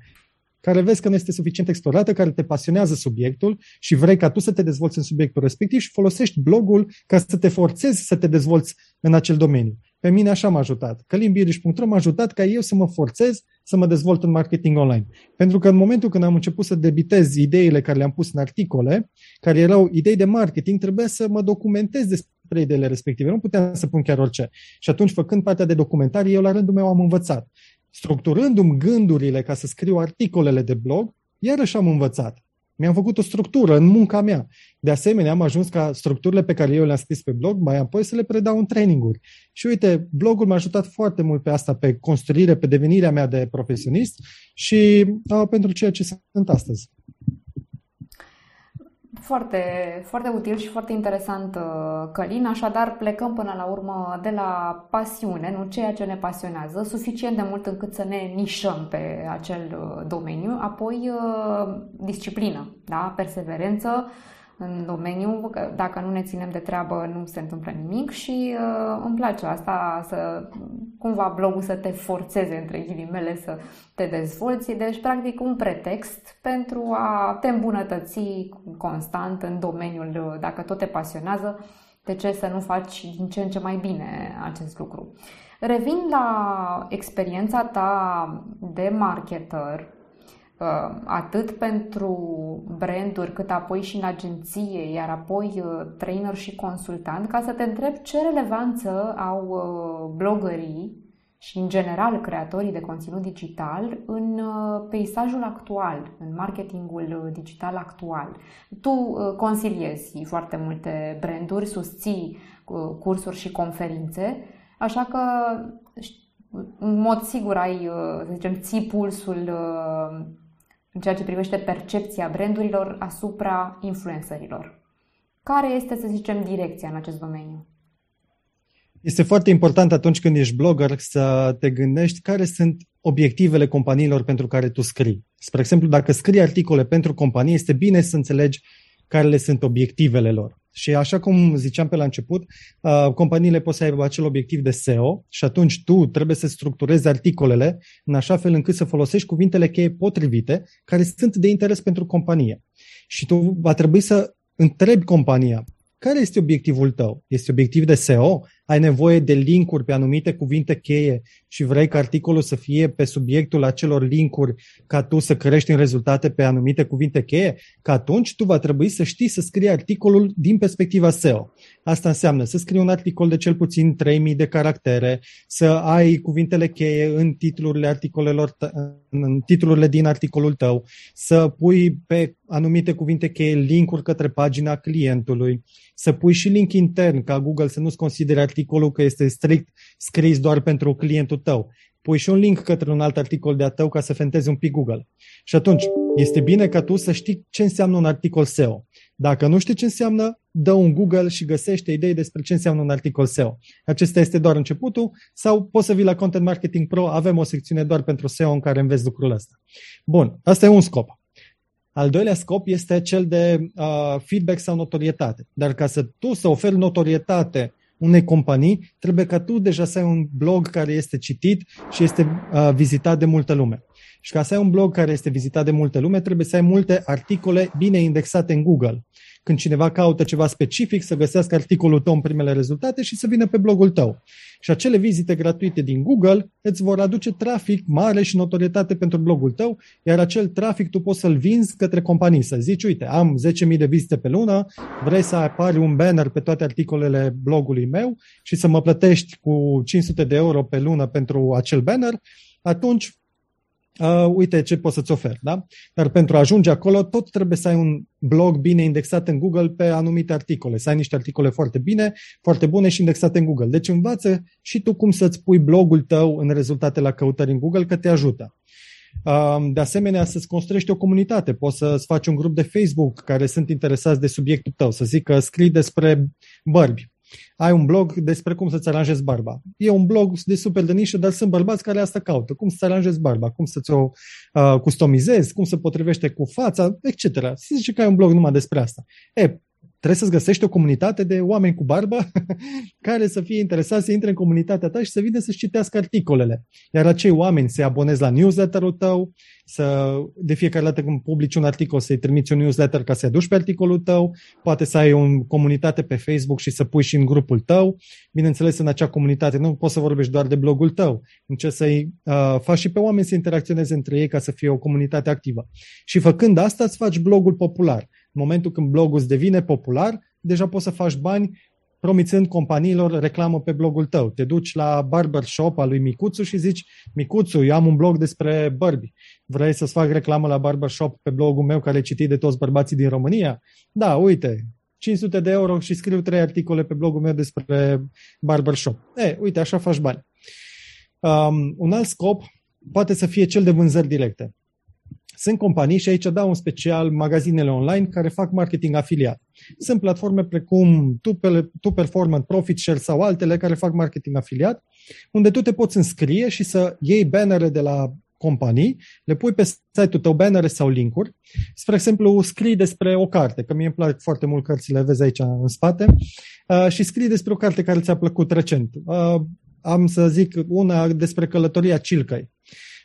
Care vezi că nu este suficient explorată, care te pasionează subiectul și vrei ca tu să te dezvolți în subiectul respectiv și folosești blogul ca să te forțezi să te dezvolți în acel domeniu. Pe mine așa m-a ajutat. Călimbiriș.ro m-a ajutat ca eu să mă forțez să mă dezvolt în marketing online. Pentru că în momentul când am început să debitez ideile care le-am pus în articole, care erau idei de marketing, trebuia să mă documentez despre ideile respective. Nu puteam să pun chiar orice. Și atunci, făcând partea de documentare, eu la rândul meu am învățat. Structurându-mi gândurile ca să scriu articolele de blog, iarăși am învățat. Mi-am făcut o structură în munca mea. De asemenea, am ajuns ca structurile pe care eu le-am scris pe blog, mai apoi să le predau în traininguri. Și uite, blogul m-a ajutat foarte mult pe asta, pe construire, pe devenirea mea de profesionist și a, pentru ceea ce sunt astăzi. Foarte, foarte util și foarte interesant, uh, Călin. Așadar, plecăm până la urmă de la pasiune, nu ceea ce ne pasionează, suficient de mult încât să ne nișăm pe acel uh, domeniu, apoi uh, disciplină, da? perseverență, în domeniu, că dacă nu ne ținem de treabă nu se întâmplă nimic și uh, îmi place asta să cumva blogul să te forțeze între ghilimele să te dezvolți, deci practic un pretext pentru a te îmbunătăți constant în domeniul, dacă tot te pasionează, de ce să nu faci din ce în ce mai bine acest lucru. Revin la experiența ta de marketer Uh, atât pentru branduri, cât apoi și în agenție, iar apoi uh, trainer și consultant, ca să te întreb ce relevanță au uh, blogării și, în general, creatorii de conținut digital în peisajul actual, în marketingul digital actual. Tu consiliezi foarte multe branduri, susții cursuri și conferințe, așa că în mod sigur ai, să zicem, ții pulsul în ceea ce privește percepția brandurilor asupra influencerilor. Care este, să zicem, direcția în acest domeniu? Este foarte important atunci când ești blogger să te gândești care sunt obiectivele companiilor pentru care tu scrii. Spre exemplu, dacă scrii articole pentru companii, este bine să înțelegi care le sunt obiectivele lor. Și așa cum ziceam pe la început, uh, companiile pot să aibă acel obiectiv de SEO și atunci tu trebuie să structurezi articolele în așa fel încât să folosești cuvintele cheie potrivite care sunt de interes pentru companie. Și tu va trebui să întrebi compania care este obiectivul tău? Este obiectiv de SEO? Ai nevoie de linkuri pe anumite cuvinte cheie și vrei ca articolul să fie pe subiectul acelor linkuri ca tu să crești în rezultate pe anumite cuvinte cheie? Că atunci tu va trebui să știi să scrii articolul din perspectiva SEO. Asta înseamnă să scrii un articol de cel puțin 3000 de caractere, să ai cuvintele cheie în titlurile articolelor, în titlurile din articolul tău, să pui pe anumite cuvinte cheie linkuri către pagina clientului, să pui și link intern ca Google să nu-ți considere articolul că este strict scris doar pentru clientul tău. Pui și un link către un alt articol de-a tău ca să fentezi un pic Google. Și atunci, este bine ca tu să știi ce înseamnă un articol SEO. Dacă nu știi ce înseamnă, dă un Google și găsește idei despre ce înseamnă un articol SEO. Acesta este doar începutul sau poți să vii la Content Marketing Pro, avem o secțiune doar pentru SEO în care înveți lucrul ăsta. Bun, asta e un scop. Al doilea scop este cel de uh, feedback sau notorietate. Dar ca să tu să oferi notorietate unei companii, trebuie ca tu deja să ai un blog care este citit și este uh, vizitat de multă lume. Și ca să ai un blog care este vizitat de multă lume, trebuie să ai multe articole bine indexate în Google când cineva caută ceva specific, să găsească articolul tău în primele rezultate și să vină pe blogul tău. Și acele vizite gratuite din Google îți vor aduce trafic mare și notorietate pentru blogul tău, iar acel trafic tu poți să-l vinzi către companii, să zici, uite, am 10.000 de vizite pe lună, vrei să apari un banner pe toate articolele blogului meu și să mă plătești cu 500 de euro pe lună pentru acel banner, atunci uh, uite ce pot să-ți ofer. Da? Dar pentru a ajunge acolo, tot trebuie să ai un blog bine indexat în Google pe anumite articole, să ai niște articole foarte bine, foarte bune și indexate în Google. Deci învață și tu cum să-ți pui blogul tău în rezultate la căutări în Google, că te ajută. De asemenea, să-ți construiești o comunitate. Poți să-ți faci un grup de Facebook care sunt interesați de subiectul tău, să zic că scrii despre bărbi ai un blog despre cum să-ți aranjezi barba. E un blog de super de nișă, dar sunt bărbați care asta caută. Cum să-ți aranjezi barba, cum să ți-o uh, customizezi, cum se potrivește cu fața, etc. Se zice că ai un blog numai despre asta. E, trebuie să-ți găsești o comunitate de oameni cu barbă care să fie interesați să intre în comunitatea ta și să vină să-și citească articolele. Iar acei oameni se abonezi la newsletterul tău, să de fiecare dată când publici un articol să-i trimiți un newsletter ca să-i aduci pe articolul tău, poate să ai o comunitate pe Facebook și să pui și în grupul tău. Bineînțeles, în acea comunitate nu poți să vorbești doar de blogul tău, încerci să-i uh, faci și pe oameni să interacționeze între ei ca să fie o comunitate activă. Și făcând asta, îți faci blogul popular. În momentul când blogul îți devine popular, deja poți să faci bani promițând companiilor reclamă pe blogul tău. Te duci la barbershop al lui Micuțu și zici, Micuțu, eu am un blog despre bărbi. Vrei să-ți fac reclamă la barbershop pe blogul meu care e citit de toți bărbații din România? Da, uite, 500 de euro și scriu trei articole pe blogul meu despre barbershop. E, uite, așa faci bani. Um, un alt scop poate să fie cel de vânzări directe. Sunt companii și aici dau un special magazinele online care fac marketing afiliat. Sunt platforme precum Tu Performant, Profit Share sau altele care fac marketing afiliat, unde tu te poți înscrie și să iei bannere de la companii, le pui pe site-ul tău bannere sau linkuri. Spre exemplu, scrii despre o carte, că mie îmi plac foarte mult cărțile, vezi aici în spate, uh, și scrii despre o carte care ți-a plăcut recent. Uh, am să zic una despre călătoria Cilcăi.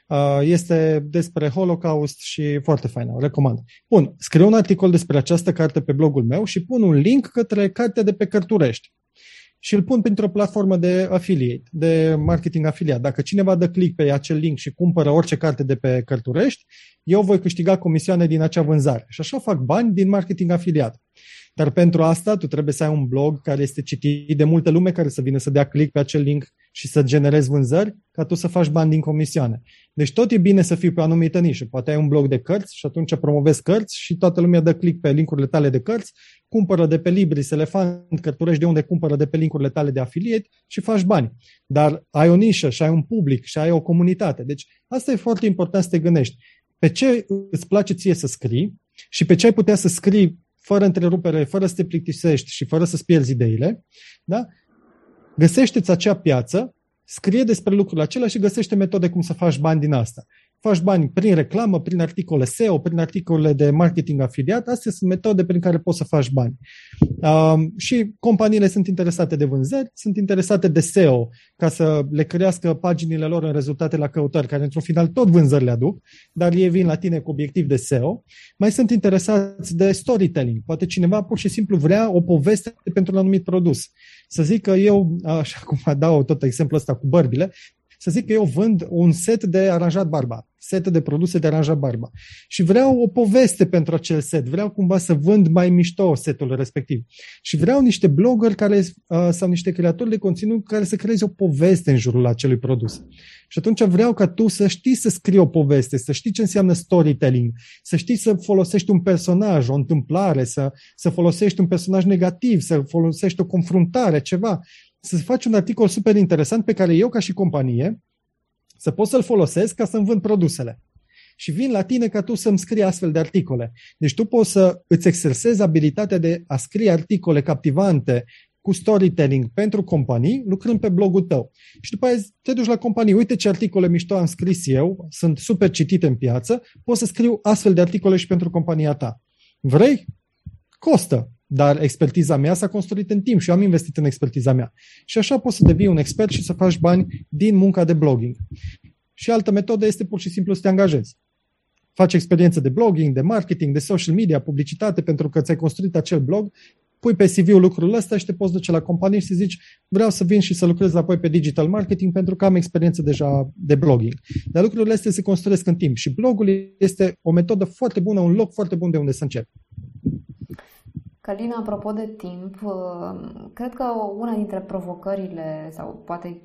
Uh, este despre Holocaust și foarte faină, o recomand. Bun, scriu un articol despre această carte pe blogul meu și pun un link către cartea de pe Cărturești și îl pun printr-o platformă de affiliate, de marketing afiliat. Dacă cineva dă click pe acel link și cumpără orice carte de pe Cărturești, eu voi câștiga comisioane din acea vânzare. Și așa fac bani din marketing afiliat. Dar pentru asta tu trebuie să ai un blog care este citit de multă lume care să vină să dea click pe acel link și să generezi vânzări ca tu să faci bani din comisioane. Deci tot e bine să fii pe o anumită nișă. Poate ai un blog de cărți și atunci promovezi cărți și toată lumea dă click pe linkurile tale de cărți, cumpără de pe Libris, Elefant, cărturești de unde cumpără de pe linkurile tale de afiliat și faci bani. Dar ai o nișă și ai un public și ai o comunitate. Deci asta e foarte important să te gândești. Pe ce îți place ție să scrii și pe ce ai putea să scrii fără întrerupere, fără să te plictisești și fără să-ți pierzi ideile, da? Găsește-ți acea piață, scrie despre lucrurile acelea și găsește metode cum să faci bani din asta faci bani prin reclamă, prin articole SEO, prin articole de marketing afiliat. Astea sunt metode prin care poți să faci bani. Um, și companiile sunt interesate de vânzări, sunt interesate de SEO ca să le crească paginile lor în rezultate la căutări, care într-un final tot vânzări le aduc, dar ei vin la tine cu obiectiv de SEO. Mai sunt interesați de storytelling. Poate cineva pur și simplu vrea o poveste pentru un anumit produs. Să zic că eu, așa cum dau tot exemplul ăsta cu bărbile, să zic că eu vând un set de aranjat barba, set de produse de aranjat barba. Și vreau o poveste pentru acel set, vreau cumva să vând mai mișto setul respectiv. Și vreau niște blogger care, uh, sau niște creatori de conținut care să creeze o poveste în jurul acelui produs. Și atunci vreau ca tu să știi să scrii o poveste, să știi ce înseamnă storytelling, să știi să folosești un personaj, o întâmplare, să, să folosești un personaj negativ, să folosești o confruntare, ceva să faci un articol super interesant pe care eu ca și companie să pot să-l folosesc ca să-mi vând produsele. Și vin la tine ca tu să-mi scrii astfel de articole. Deci tu poți să îți exersezi abilitatea de a scrie articole captivante cu storytelling pentru companii, lucrând pe blogul tău. Și după aceea te duci la companii, uite ce articole mișto am scris eu, sunt super citite în piață, poți să scriu astfel de articole și pentru compania ta. Vrei? Costă. Dar expertiza mea s-a construit în timp și eu am investit în expertiza mea. Și așa poți să devii un expert și să faci bani din munca de blogging. Și altă metodă este pur și simplu să te angajezi. Faci experiență de blogging, de marketing, de social media, publicitate, pentru că ți-ai construit acel blog, pui pe CV-ul lucrul ăsta și te poți duce la companie și să zici vreau să vin și să lucrez apoi pe digital marketing pentru că am experiență deja de blogging. Dar lucrurile astea se construiesc în timp și blogul este o metodă foarte bună, un loc foarte bun de unde să începi. Călina, apropo de timp, uh, cred că una dintre provocările, sau poate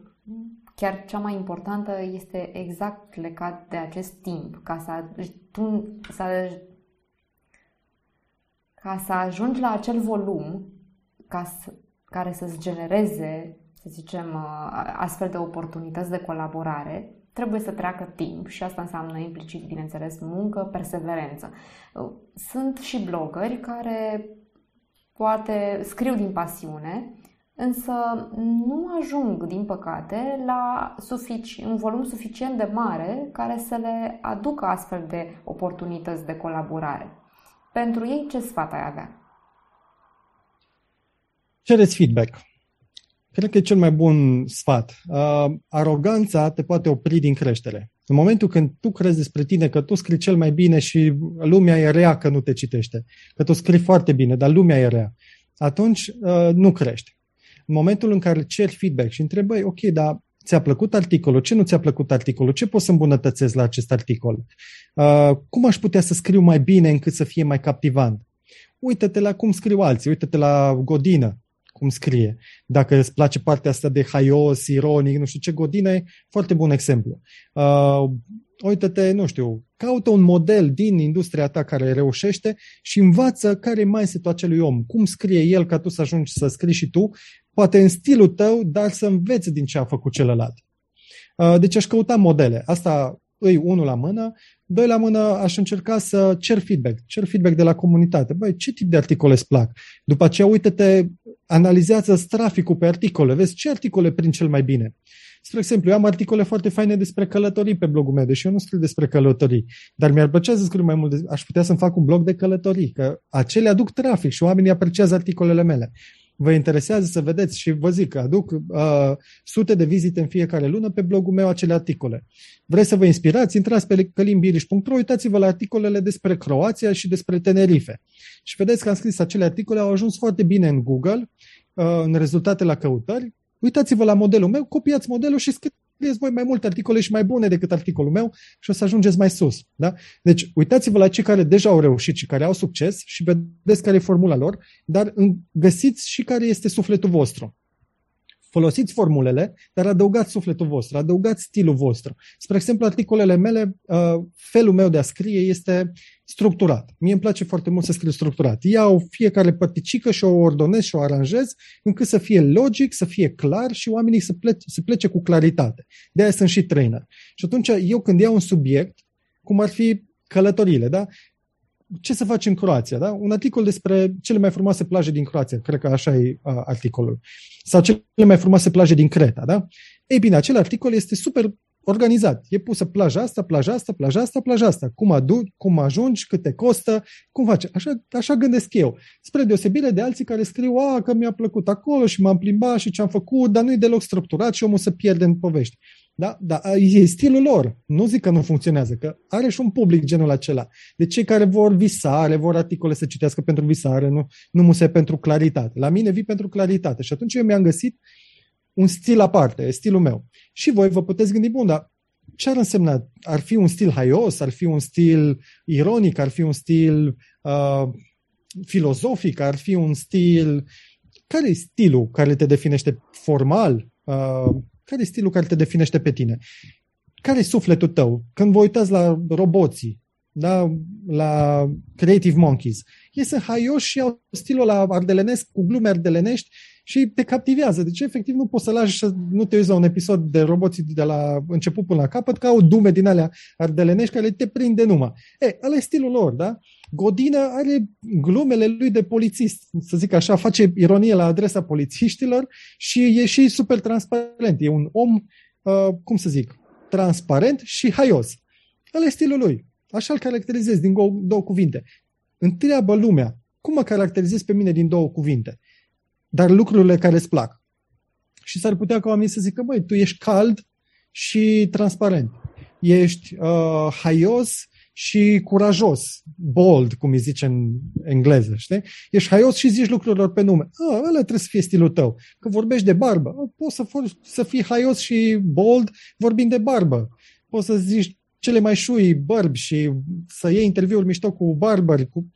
chiar cea mai importantă, este exact legat de acest timp, ca să, tu, să, ca să ajungi la acel volum ca să, care să-ți genereze, să zicem, uh, astfel de oportunități de colaborare, trebuie să treacă timp și asta înseamnă implicit, bineînțeles, muncă, perseverență. Uh, sunt și blogări care poate scriu din pasiune, însă nu ajung, din păcate, la sufici- un volum suficient de mare care să le aducă astfel de oportunități de colaborare. Pentru ei, ce sfat ai avea? Cereți feedback. Cred că e cel mai bun sfat. Uh, aroganța te poate opri din creștere. În momentul când tu crezi despre tine că tu scrii cel mai bine și lumea e rea că nu te citește, că tu scrii foarte bine, dar lumea e rea, atunci uh, nu crești. În momentul în care ceri feedback și întrebai, ok, dar ți-a plăcut articolul, ce nu ți-a plăcut articolul, ce poți să îmbunătățesc la acest articol, uh, cum aș putea să scriu mai bine încât să fie mai captivant. Uită-te la cum scriu alții, uită-te la Godină, cum scrie. Dacă îți place partea asta de haios, ironic, nu știu ce, Godină e foarte bun exemplu. Uh, uită-te, nu știu, caută un model din industria ta care reușește și învață care e mindset-ul acelui om, cum scrie el ca tu să ajungi să scrii și tu, poate în stilul tău, dar să înveți din ce a făcut celălalt. Uh, deci aș căuta modele. Asta îi unul la mână, doi la mână aș încerca să cer feedback, cer feedback de la comunitate. Băi, ce tip de articole îți plac? După aceea, uite-te, analizează traficul pe articole, vezi ce articole prind cel mai bine. Spre exemplu, eu am articole foarte faine despre călătorii pe blogul meu, deși eu nu scriu despre călătorii, dar mi-ar plăcea să scriu mai mult, de, aș putea să-mi fac un blog de călătorii, că acelea aduc trafic și oamenii apreciază articolele mele vă interesează să vedeți și vă zic că aduc uh, sute de vizite în fiecare lună pe blogul meu acele articole. Vreți să vă inspirați? Intrați pe călimbiriș.ro, uitați-vă la articolele despre Croația și despre Tenerife. Și vedeți că am scris acele articole, au ajuns foarte bine în Google, uh, în rezultate la căutări. Uitați-vă la modelul meu, copiați modelul și scrieți scrieți voi mai multe articole și mai bune decât articolul meu și o să ajungeți mai sus. Da? Deci, uitați-vă la cei care deja au reușit și care au succes și vedeți care e formula lor, dar găsiți și care este sufletul vostru. Folosiți formulele, dar adăugați sufletul vostru, adăugați stilul vostru. Spre exemplu, articolele mele, uh, felul meu de a scrie este structurat. Mie îmi place foarte mult să scriu structurat. Iau fiecare părticică și o ordonez și o aranjez încât să fie logic, să fie clar și oamenii să plece, să plece cu claritate. De aia sunt și trainer. Și atunci eu când iau un subiect, cum ar fi călătorile, da? Ce să faci în Croația, da? Un articol despre cele mai frumoase plaje din Croația, cred că așa e uh, articolul. Sau cele mai frumoase plaje din Creta, da? Ei bine, acel articol este super organizat. E pusă plaja asta, plaja asta, plaja asta, plaja asta. Cum, adu, cum ajungi, cât te costă, cum faci. Așa, așa gândesc eu. Spre deosebire de alții care scriu, a, că mi-a plăcut acolo și m-am plimbat și ce am făcut, dar nu e deloc structurat și omul să pierde în povești. Da? Da, e stilul lor. Nu zic că nu funcționează, că are și un public genul acela. De cei care vor visare, vor articole să citească pentru visare, nu, nu muse pentru claritate. La mine vii pentru claritate. Și atunci eu mi-am găsit un stil aparte, e stilul meu. Și voi vă puteți gândi, bun, dar ce ar însemna? Ar fi un stil haios, ar fi un stil ironic, ar fi un stil uh, filozofic, ar fi un stil... Care e stilul care te definește formal? Uh, care e stilul care te definește pe tine? Care e sufletul tău? Când vă uitați la roboții, da, la Creative Monkeys, ei sunt haioși și au stilul la ardelenesc, cu glume ardelenești și te captivează. Deci, efectiv, nu poți să lași să nu te uiți la un episod de roboții de la început până la capăt, ca o dume din alea ardelenești care te prinde numai. E, ăla e stilul lor, da? Godină are glumele lui de polițist, să zic așa, face ironie la adresa polițiștilor și e și super transparent. E un om, uh, cum să zic, transparent și haios. Ăla e stilul lui. Așa îl caracterizez din două, două cuvinte. Întreabă lumea, cum mă caracterizez pe mine din două cuvinte? Dar lucrurile care îți plac. Și s-ar putea ca oamenii să zică, băi, tu ești cald și transparent. Ești uh, haios și curajos, bold, cum îi zice în engleză, știi? Ești haios și zici lucrurilor pe nume. Ah, ăla trebuie să fie stilul tău. Că vorbești de barbă. Poți să, să fii haios și bold vorbind de barbă. Poți să zici cele mai șui bărbi și să iei interviuri mișto cu barbări, cu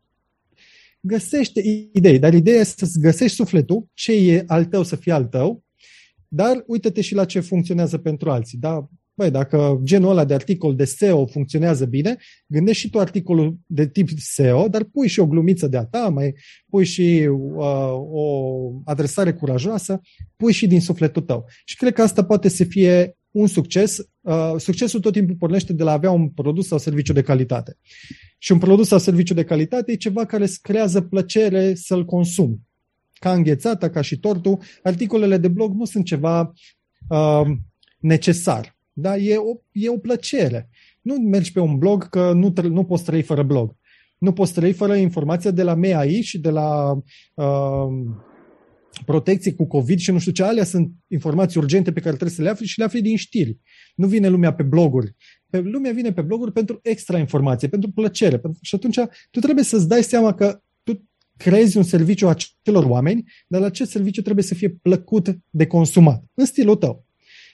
găsește idei, dar ideea este să-ți găsești sufletul, ce e al tău să fie al tău, dar uite-te și la ce funcționează pentru alții. Da? Băi, dacă genul ăla de articol de SEO funcționează bine, gândești și tu articolul de tip SEO, dar pui și o glumiță de a ta, mai pui și uh, o adresare curajoasă, pui și din sufletul tău. Și cred că asta poate să fie un succes. Uh, succesul tot timpul pornește de la a avea un produs sau serviciu de calitate. Și un produs sau serviciu de calitate e ceva care îți creează plăcere să-l consumi. Ca înghețata, ca și tortul, articolele de blog nu sunt ceva uh, necesar. Da? E, o, e o plăcere. Nu mergi pe un blog că nu, nu poți trăi fără blog. Nu poți trăi fără informația de la MEAI și de la uh, protecție cu COVID și nu știu ce, alea sunt informații urgente pe care trebuie să le afli și le afli din știri. Nu vine lumea pe bloguri. Pe, lumea vine pe bloguri pentru extra informație, pentru plăcere. Pentru, și atunci tu trebuie să-ți dai seama că tu creezi un serviciu acelor oameni, dar acest serviciu trebuie să fie plăcut de consumat, în stilul tău.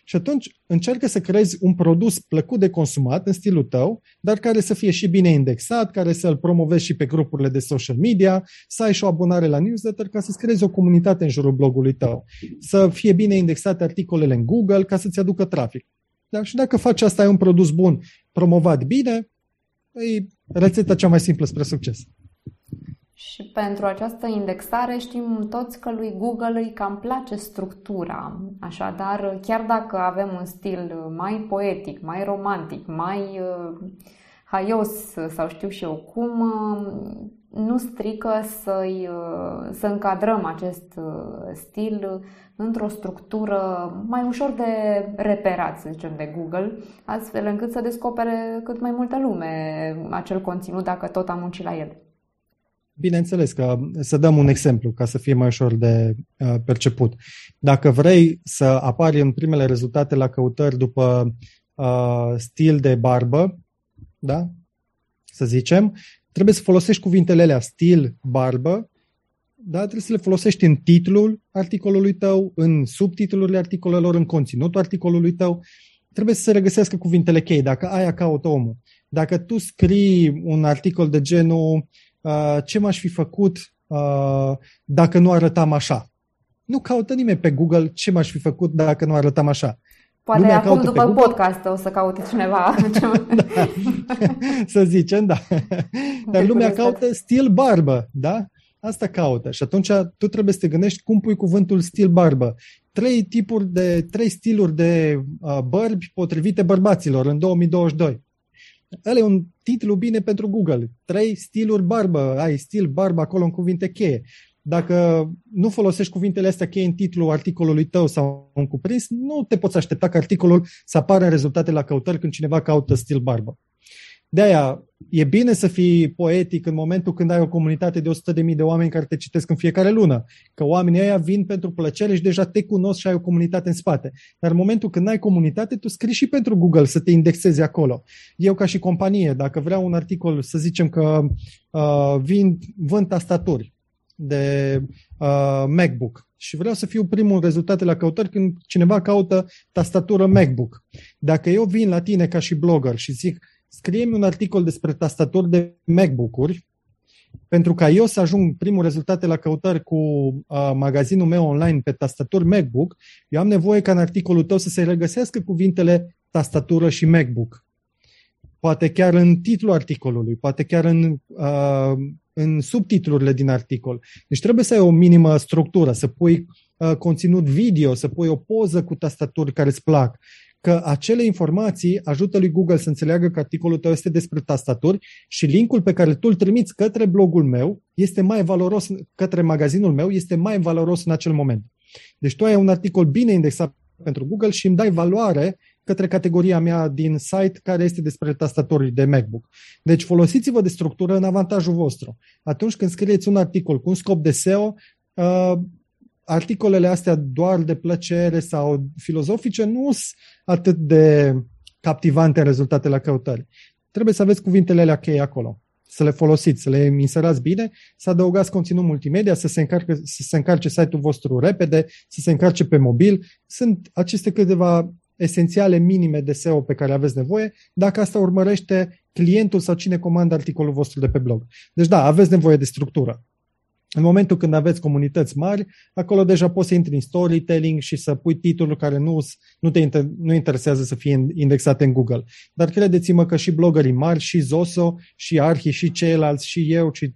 Și atunci încearcă să creezi un produs plăcut de consumat în stilul tău, dar care să fie și bine indexat, care să-l promovezi și pe grupurile de social media, să ai și o abonare la newsletter ca să-ți creezi o comunitate în jurul blogului tău, să fie bine indexate articolele în Google ca să-ți aducă trafic. Da? Și dacă faci asta, ai un produs bun, promovat bine, e rețeta cea mai simplă spre succes. Și pentru această indexare știm toți că lui Google îi cam place structura. Așadar, chiar dacă avem un stil mai poetic, mai romantic, mai uh, haios sau știu și eu cum, uh, nu strică să-i, uh, să încadrăm acest stil într-o structură mai ușor de reperat, să zicem, de Google, astfel încât să descopere cât mai multă lume acel conținut dacă tot am muncit la el. Bineînțeles că să dăm un exemplu ca să fie mai ușor de uh, perceput. Dacă vrei să apari în primele rezultate la căutări după uh, stil de barbă, da? să zicem, trebuie să folosești cuvintele alea, stil, barbă, da? trebuie să le folosești în titlul articolului tău, în subtitlurile articolelor, în conținutul articolului tău. Trebuie să se regăsească cuvintele chei, dacă aia caută omul. Dacă tu scrii un articol de genul Uh, ce m-aș fi făcut uh, dacă nu arătam așa. Nu caută nimeni pe Google ce m-aș fi făcut dacă nu arătam așa. Poate lumea acum după podcast o să caute cineva. da. să zicem, da. Dar lumea caută stil barbă, da? Asta caută. Și atunci tu trebuie să te gândești cum pui cuvântul stil barbă. Trei tipuri de, trei stiluri de uh, bărbi potrivite bărbaților în 2022. Ăla e un titlu bine pentru Google. Trei stiluri barbă, ai stil barbă acolo în cuvinte cheie. Dacă nu folosești cuvintele astea cheie în titlul articolului tău sau în cuprins, nu te poți aștepta ca articolul să apară în rezultate la căutări când cineva caută stil barbă. De aia e bine să fii poetic în momentul când ai o comunitate de 100.000 de oameni care te citesc în fiecare lună. Că oamenii ăia vin pentru plăcere și deja te cunosc și ai o comunitate în spate. Dar în momentul când ai comunitate, tu scrii și pentru Google să te indexezi acolo. Eu ca și companie, dacă vreau un articol, să zicem că uh, vin, vând tastaturi de uh, MacBook și vreau să fiu primul rezultat la căutări când cineva caută tastatură MacBook. Dacă eu vin la tine ca și blogger și zic scrie un articol despre tastaturi de MacBook-uri, pentru ca eu să ajung primul rezultate la căutări cu uh, magazinul meu online pe tastaturi MacBook, eu am nevoie ca în articolul tău să se regăsească cuvintele tastatură și MacBook. Poate chiar în titlul articolului, poate chiar în, uh, în subtitlurile din articol. Deci trebuie să ai o minimă structură, să pui uh, conținut video, să pui o poză cu tastaturi care îți plac, că acele informații ajută lui Google să înțeleagă că articolul tău este despre tastaturi și linkul pe care tu îl trimiți către blogul meu este mai valoros, către magazinul meu, este mai valoros în acel moment. Deci tu ai un articol bine indexat pentru Google și îmi dai valoare către categoria mea din site care este despre tastaturi de MacBook. Deci folosiți-vă de structură în avantajul vostru. Atunci când scrieți un articol cu un scop de SEO, uh, articolele astea doar de plăcere sau filozofice nu sunt atât de captivante în rezultate la căutări. Trebuie să aveți cuvintele alea cheie acolo, să le folosiți, să le inserați bine, să adăugați conținut multimedia, să se, încarce, să se încarce site-ul vostru repede, să se încarce pe mobil. Sunt aceste câteva esențiale minime de SEO pe care aveți nevoie, dacă asta urmărește clientul sau cine comandă articolul vostru de pe blog. Deci da, aveți nevoie de structură. În momentul când aveți comunități mari, acolo deja poți să intri în storytelling și să pui titluri care nu, nu te inter, nu interesează să fie indexate în Google. Dar credeți-mă că și blogării mari, și Zoso, și Arhi, și ceilalți, și eu, și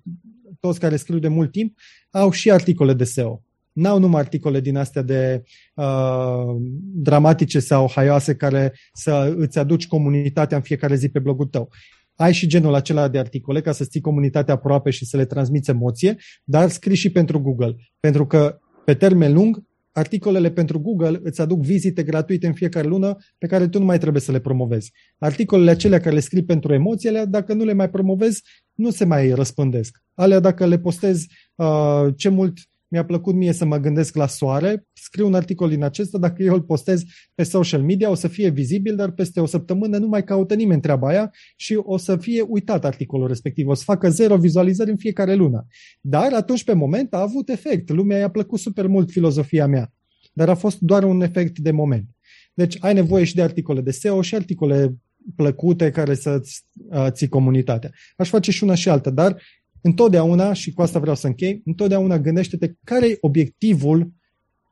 toți care scriu de mult timp, au și articole de SEO. N-au numai articole din astea de uh, dramatice sau haioase care să îți aduci comunitatea în fiecare zi pe blogul tău ai și genul acela de articole ca să ții comunitatea aproape și să le transmiți emoție, dar scrii și pentru Google. Pentru că, pe termen lung, articolele pentru Google îți aduc vizite gratuite în fiecare lună pe care tu nu mai trebuie să le promovezi. Articolele acelea care le scrii pentru emoțiile, dacă nu le mai promovezi, nu se mai răspândesc. Alea dacă le postezi uh, ce mult mi-a plăcut mie să mă gândesc la soare, scriu un articol din acesta, dacă eu îl postez pe social media, o să fie vizibil, dar peste o săptămână nu mai caută nimeni treaba aia și o să fie uitat articolul respectiv, o să facă zero vizualizări în fiecare lună. Dar atunci, pe moment, a avut efect. Lumea i-a plăcut super mult filozofia mea, dar a fost doar un efect de moment. Deci ai nevoie și de articole de SEO și articole plăcute care să-ți uh, ții comunitatea. Aș face și una și alta, dar întotdeauna, și cu asta vreau să închei, întotdeauna gândește-te care e obiectivul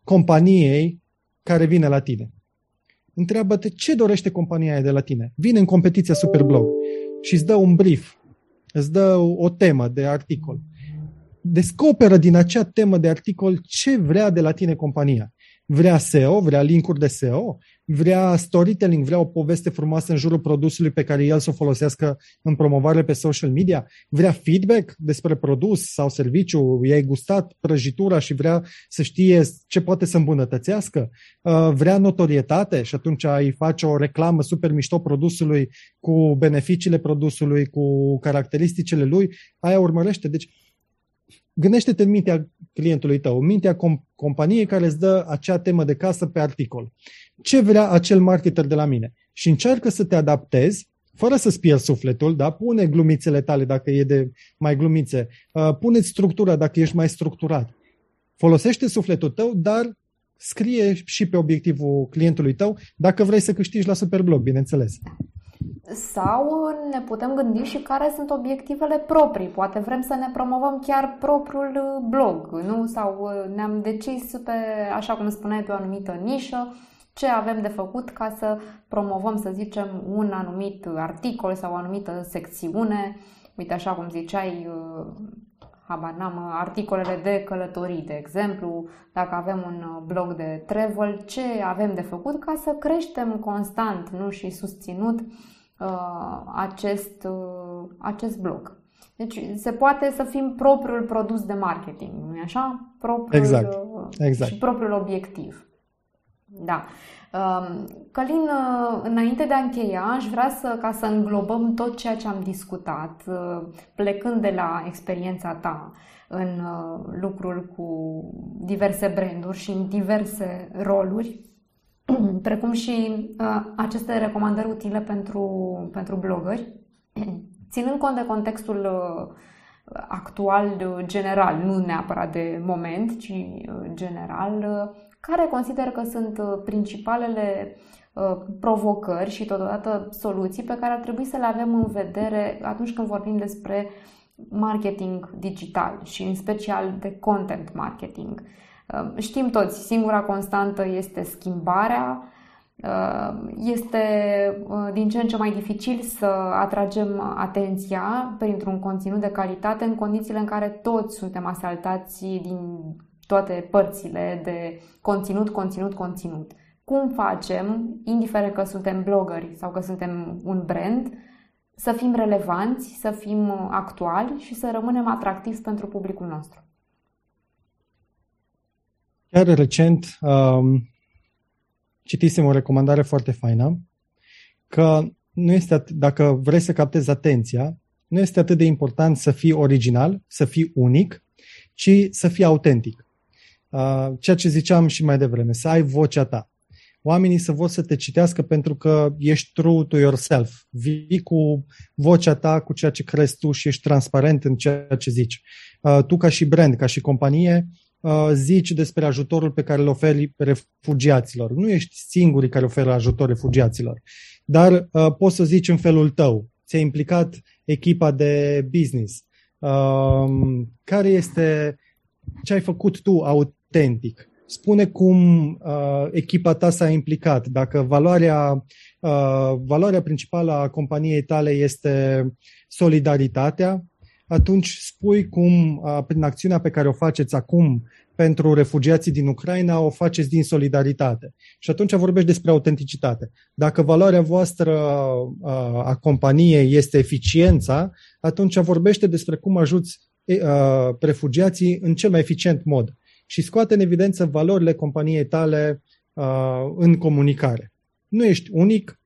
companiei care vine la tine. Întreabă-te ce dorește compania aia de la tine. Vine în competiția Superblog și îți dă un brief, îți dă o temă de articol. Descoperă din acea temă de articol ce vrea de la tine compania. Vrea SEO, vrea linkuri de SEO, vrea storytelling, vrea o poveste frumoasă în jurul produsului pe care el să o folosească în promovare pe social media, vrea feedback despre produs sau serviciu, i-ai gustat prăjitura și vrea să știe ce poate să îmbunătățească, uh, vrea notorietate și atunci îi face o reclamă super mișto produsului cu beneficiile produsului, cu caracteristicile lui, aia urmărește. Deci gândește-te în mintea clientului tău, în mintea com- companiei care îți dă acea temă de casă pe articol. Ce vrea acel marketer de la mine? Și încearcă să te adaptezi fără să-ți pierzi sufletul, da? pune glumițele tale dacă e de mai glumițe, uh, pune-ți structura dacă ești mai structurat. Folosește sufletul tău, dar scrie și pe obiectivul clientului tău dacă vrei să câștigi la Superblog, bineînțeles. Sau ne putem gândi și care sunt obiectivele proprii. Poate vrem să ne promovăm chiar propriul uh, blog, nu? Sau uh, ne-am decis pe, așa cum spuneai, pe o anumită nișă, ce avem de făcut ca să promovăm, să zicem, un anumit articol sau o anumită secțiune. Uite, așa cum ziceai, uh, habar n-am, articolele de călătorii, de exemplu, dacă avem un blog de travel, ce avem de făcut ca să creștem constant nu? și susținut uh, acest, uh, acest blog. Deci se poate să fim propriul produs de marketing, nu-i așa? Propriul, exact. Uh, exact. Și propriul obiectiv. Da. Um, Călin, uh, înainte de a încheia, aș vrea să, ca să înglobăm tot ceea ce am discutat, uh, plecând de la experiența ta în lucrul cu diverse branduri și în diverse roluri, precum și uh, aceste recomandări utile pentru, pentru blogări, ținând cont de contextul uh, actual uh, general, nu neapărat de moment, ci uh, general, uh, care consider că sunt uh, principalele uh, provocări și totodată soluții pe care ar trebui să le avem în vedere atunci când vorbim despre marketing digital și în special de content marketing. Uh, Ehm, știm toți, singura constantă este schimbarea, ehm, este uh, din ce în ce mai dificil să atragem atenția printr-un conținut de calitate în condițiile în care toți suntem asaltați din toate părțile de conținut, conținut, conținut. Cum facem, indiferent că suntem blogări sau că suntem un brand, să fim relevanți, să fim actuali și să rămânem atractivi pentru publicul nostru? Chiar recent um, citisem o recomandare foarte faină că nu este at- dacă vrei să captezi atenția, nu este atât de important să fii original, să fii unic, ci să fii autentic. Uh, ceea ce ziceam și mai devreme, să ai vocea ta. Oamenii să vor să te citească pentru că ești true to yourself. Vii cu vocea ta, cu ceea ce crezi tu și ești transparent în ceea ce zici. Uh, tu ca și brand, ca și companie, Uh, zici despre ajutorul pe care îl oferi refugiaților. Nu ești singurii care oferă ajutor refugiaților, dar uh, poți să zici în felul tău. Ți-ai implicat echipa de business. Uh, care este ce ai făcut tu autentic? Spune cum uh, echipa ta s-a implicat, dacă valoarea, uh, valoarea principală a companiei tale este solidaritatea, atunci spui cum, prin acțiunea pe care o faceți acum pentru refugiații din Ucraina, o faceți din solidaritate. Și atunci vorbești despre autenticitate. Dacă valoarea voastră a companiei este eficiența, atunci vorbește despre cum ajuți refugiații în cel mai eficient mod și scoate în evidență valorile companiei tale în comunicare. Nu ești unic,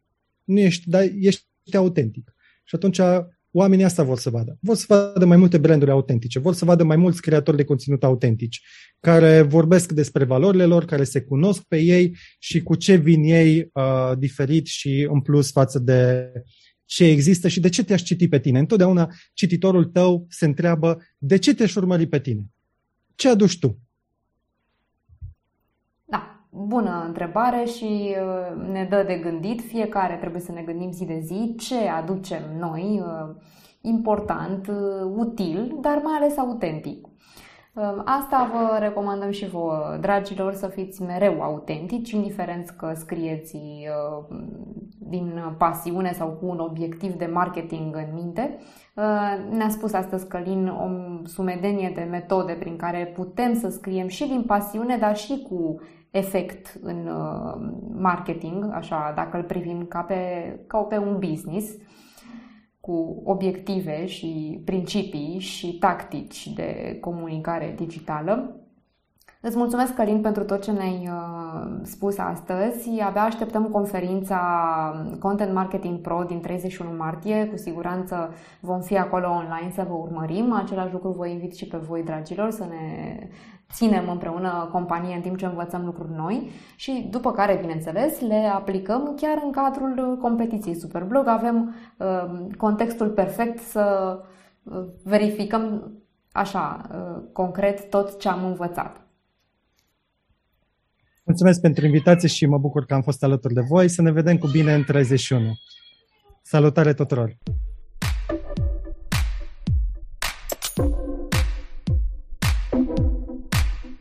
nu ești, dar ești autentic. Și atunci Oamenii asta vor să vadă. Vor să vadă mai multe branduri autentice, vor să vadă mai mulți creatori de conținut autentici, care vorbesc despre valorile lor, care se cunosc pe ei și cu ce vin ei uh, diferit și în plus față de ce există și de ce te-aș citi pe tine. Întotdeauna cititorul tău se întreabă de ce te-aș urmări pe tine. Ce aduci tu? Da, bună întrebare și uh, ne dă de gândit. Fiecare trebuie să ne gândim zi de zi ce aducem noi uh, important, uh, util, dar mai ales autentic. Asta vă recomandăm și vouă, dragilor, să fiți mereu autentici, indiferent că scrieți din pasiune sau cu un obiectiv de marketing în minte. Uh, ne-a spus astăzi Călin o sumedenie de metode prin care putem să scriem și din pasiune, dar și cu efect în uh, marketing, așa dacă îl privim ca pe, ca pe un business cu obiective și principii și tactici de comunicare digitală. Îți mulțumesc, Călin, pentru tot ce ne-ai uh, spus astăzi. Abia așteptăm conferința Content Marketing Pro din 31 martie. Cu siguranță vom fi acolo online să vă urmărim. Același lucru vă invit și pe voi, dragilor, să ne ținem împreună companie în timp ce învățăm lucruri noi și după care, bineînțeles, le aplicăm chiar în cadrul competiției Superblog. Avem uh, contextul perfect să uh, verificăm așa, uh, concret, tot ce am învățat. Mulțumesc pentru invitație și mă bucur că am fost alături de voi. Să ne vedem cu bine în 31. Salutare tuturor!